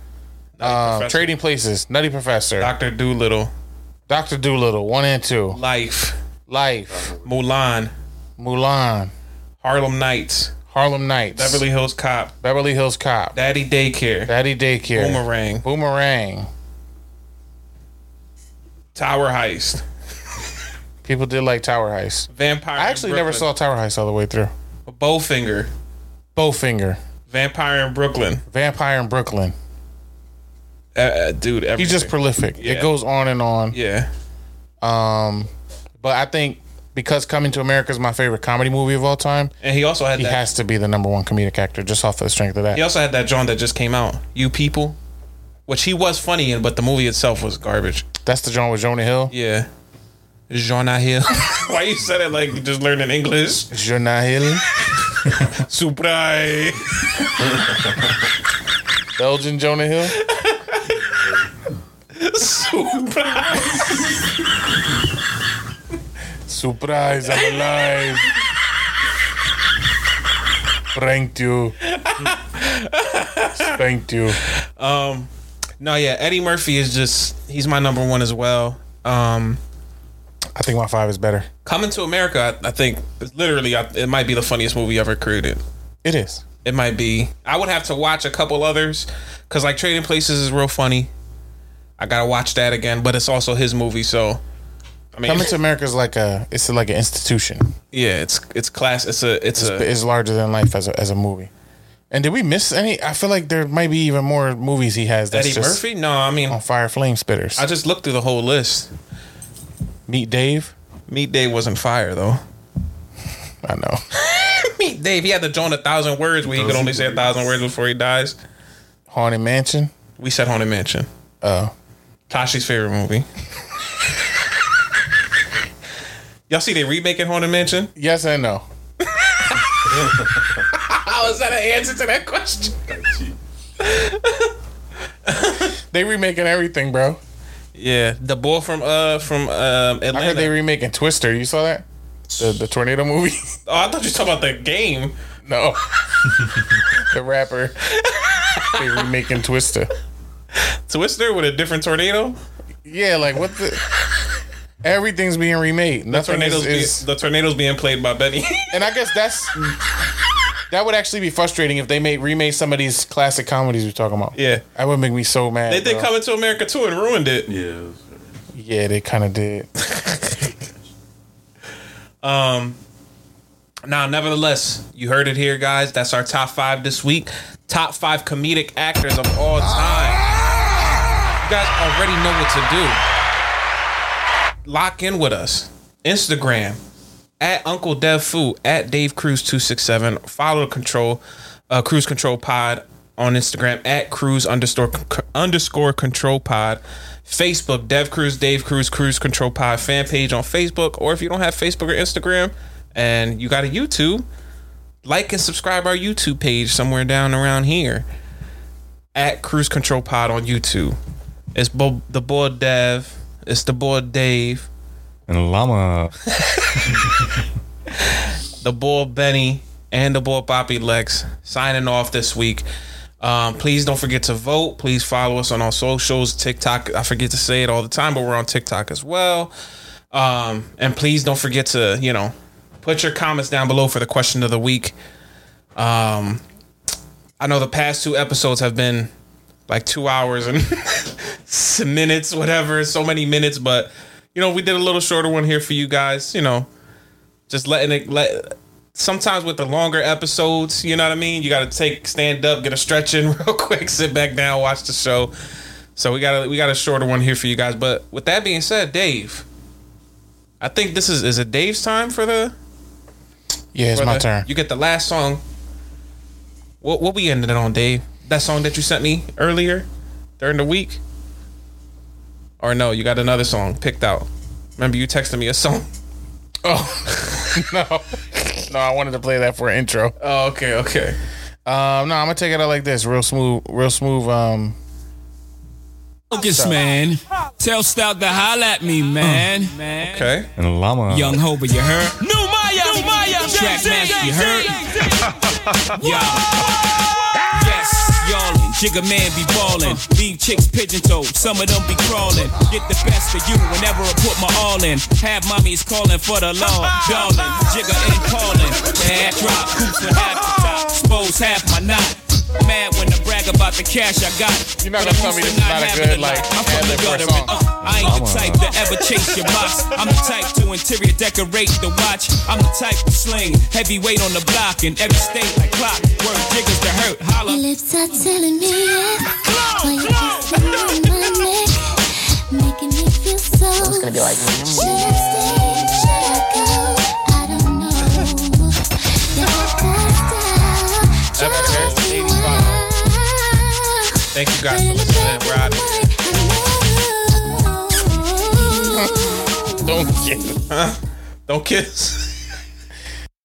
Um, Trading Places. Nutty Professor. Doctor Dolittle. Doctor Dolittle. One and two. Life. Life. Mulan. Mulan. Harlem Nights. Harlem Nights. Beverly Hills Cop. Beverly Hills Cop. Daddy Daycare. Daddy Daycare. Boomerang. Boomerang. Tower Heist. People did like Tower Heist. Vampire. I actually never saw Tower Heist all the way through. Bowfinger. Bowfinger. Vampire in Brooklyn. Vampire in Brooklyn. Uh, uh, dude, everything. He's just prolific. Yeah. It goes on and on. Yeah. Um, but I think because Coming to America is my favorite comedy movie of all time, And he also had he that. has to be the number one comedic actor just off the strength of that. He also had that John that just came out. You people. Which he was funny in, but the movie itself was garbage. That's the John with Jonah Hill. Yeah. Jonah Hill. Why you said it like you just learning English? Jonah Hill. Surprise. Belgian Jonah Hill. Surprise. Surprise! I'm alive. Pranked you. Spanked you. Um, no, yeah, Eddie Murphy is just he's my number one as well. Um, I think my five is better. Coming to America, I, I think it's literally I, it might be the funniest movie ever created. It is. It might be. I would have to watch a couple others because like Trading Places is real funny. I gotta watch that again, but it's also his movie, so I mean, Coming to America is like a it's like an institution. yeah, it's it's class. It's a it's, It's, a it's larger than life as a, as a movie. And did we miss any? I feel like there might be even more movies he has. That's Eddie Murphy. No, I mean on fire flame spitters. I just looked through the whole list. Meet Dave. Meet Dave wasn't fire though. I know. Meet Dave. He had to join a thousand words where he could only say a thousand words before he dies. Haunted Mansion. We said Haunted Mansion. Oh, Tashi's favorite movie. Y'all see they remaking Haunted Mansion? yes and no. How is that an answer to that question? They remaking everything, bro. Yeah, the boy from uh from um Atlanta. I heard they remaking Twister. You saw that? The the tornado movie. oh, I thought you were talking about the game. No. the rapper. they remaking Twister. Twister with a different tornado. Yeah, like what the everything's being remade. The Nothing tornadoes, is, is be, the tornadoes being played by Benny. and I guess that's that would actually be frustrating if they made remade some of these classic comedies we're talking about. yeah, That would make me so mad. they did bro. Coming to America too and ruined it. Yeah. Yeah, they kind of did. Um, now, nevertheless, you heard it here, guys. That's our top five this week. Top five comedic actors of all time. You guys already know what to do. Lock in with us. Instagram at Uncle Dev Fu at Dave Cruz two six seven. Follow control uh, Cruise Control Pod on Instagram at Cruise underscore underscore Control Pod. Facebook Dev Cruz Dave Cruz Cruise Control Pod fan page on Facebook, or if you don't have Facebook or Instagram and you got a YouTube, like and subscribe our YouTube page somewhere down around here at Cruise Control Pod on YouTube. It's bo- the boy Dev. It's the boy Dave. And llama. the boy Benny and the boy Poppy Lex signing off this week. Um, please don't forget to vote. Please follow us on our socials, TikTok. I forget to say it all the time, but we're on TikTok as well. Um, and please don't forget to, you know, put your comments down below for the question of the week. Um, I know the past two episodes have been like two hours and minutes, whatever, so many minutes, but you know, we did a little shorter one here for you guys, you know, just letting it let sometimes with the longer episodes, you know what I mean? You gotta take stand up, get a stretch in real quick, sit back down, watch the show. So we got a we got a shorter one here for you guys. But with that being said, Dave, I think this is is it Dave's time for the Yeah, it's my the- turn. You get the last song. What what we ended it on, Dave? That song that you sent me earlier during the week? Or no, you got another song picked out. Remember you texted me a song? Oh no, no! I wanted to play that for an intro. Oh, okay, okay. Um, no, I'm gonna take it out like this, real smooth, real smooth. Um, Focus, man. Tell Stout to holla at me, man. man. Okay. And llama. Young Hova, you heard? New Maya, New Maya, Track Master, you heard? Yo. Yes, y'allin'. Jigga man be ballin'. Leave chicks pigeon toed. Some of them be crawlin'. Get the best of you whenever I put my all in. Have mommies calling for the law. Darling, Jigga ain't callin'. Half drop, hoops with half the top. Expose half my knot. Mad when I brag about the cash I got. You're not gonna tell me used this is not a good, lot. like, I'm from the for a gutter. song. and, uh, I ain't the type to ever chase your box. I'm the type to interior decorate the watch. I'm the type to sling heavyweight on the block in every state like clock. Word jiggers to hurt. Holla. Your lips are telling me yes. While you're kissing on my neck, making me feel so. It's gonna be like. Should I stay? Should I go? I don't know. Your style drives me wild. Thank you guys for listening. We're out of here. don't kiss. Huh? Don't kiss.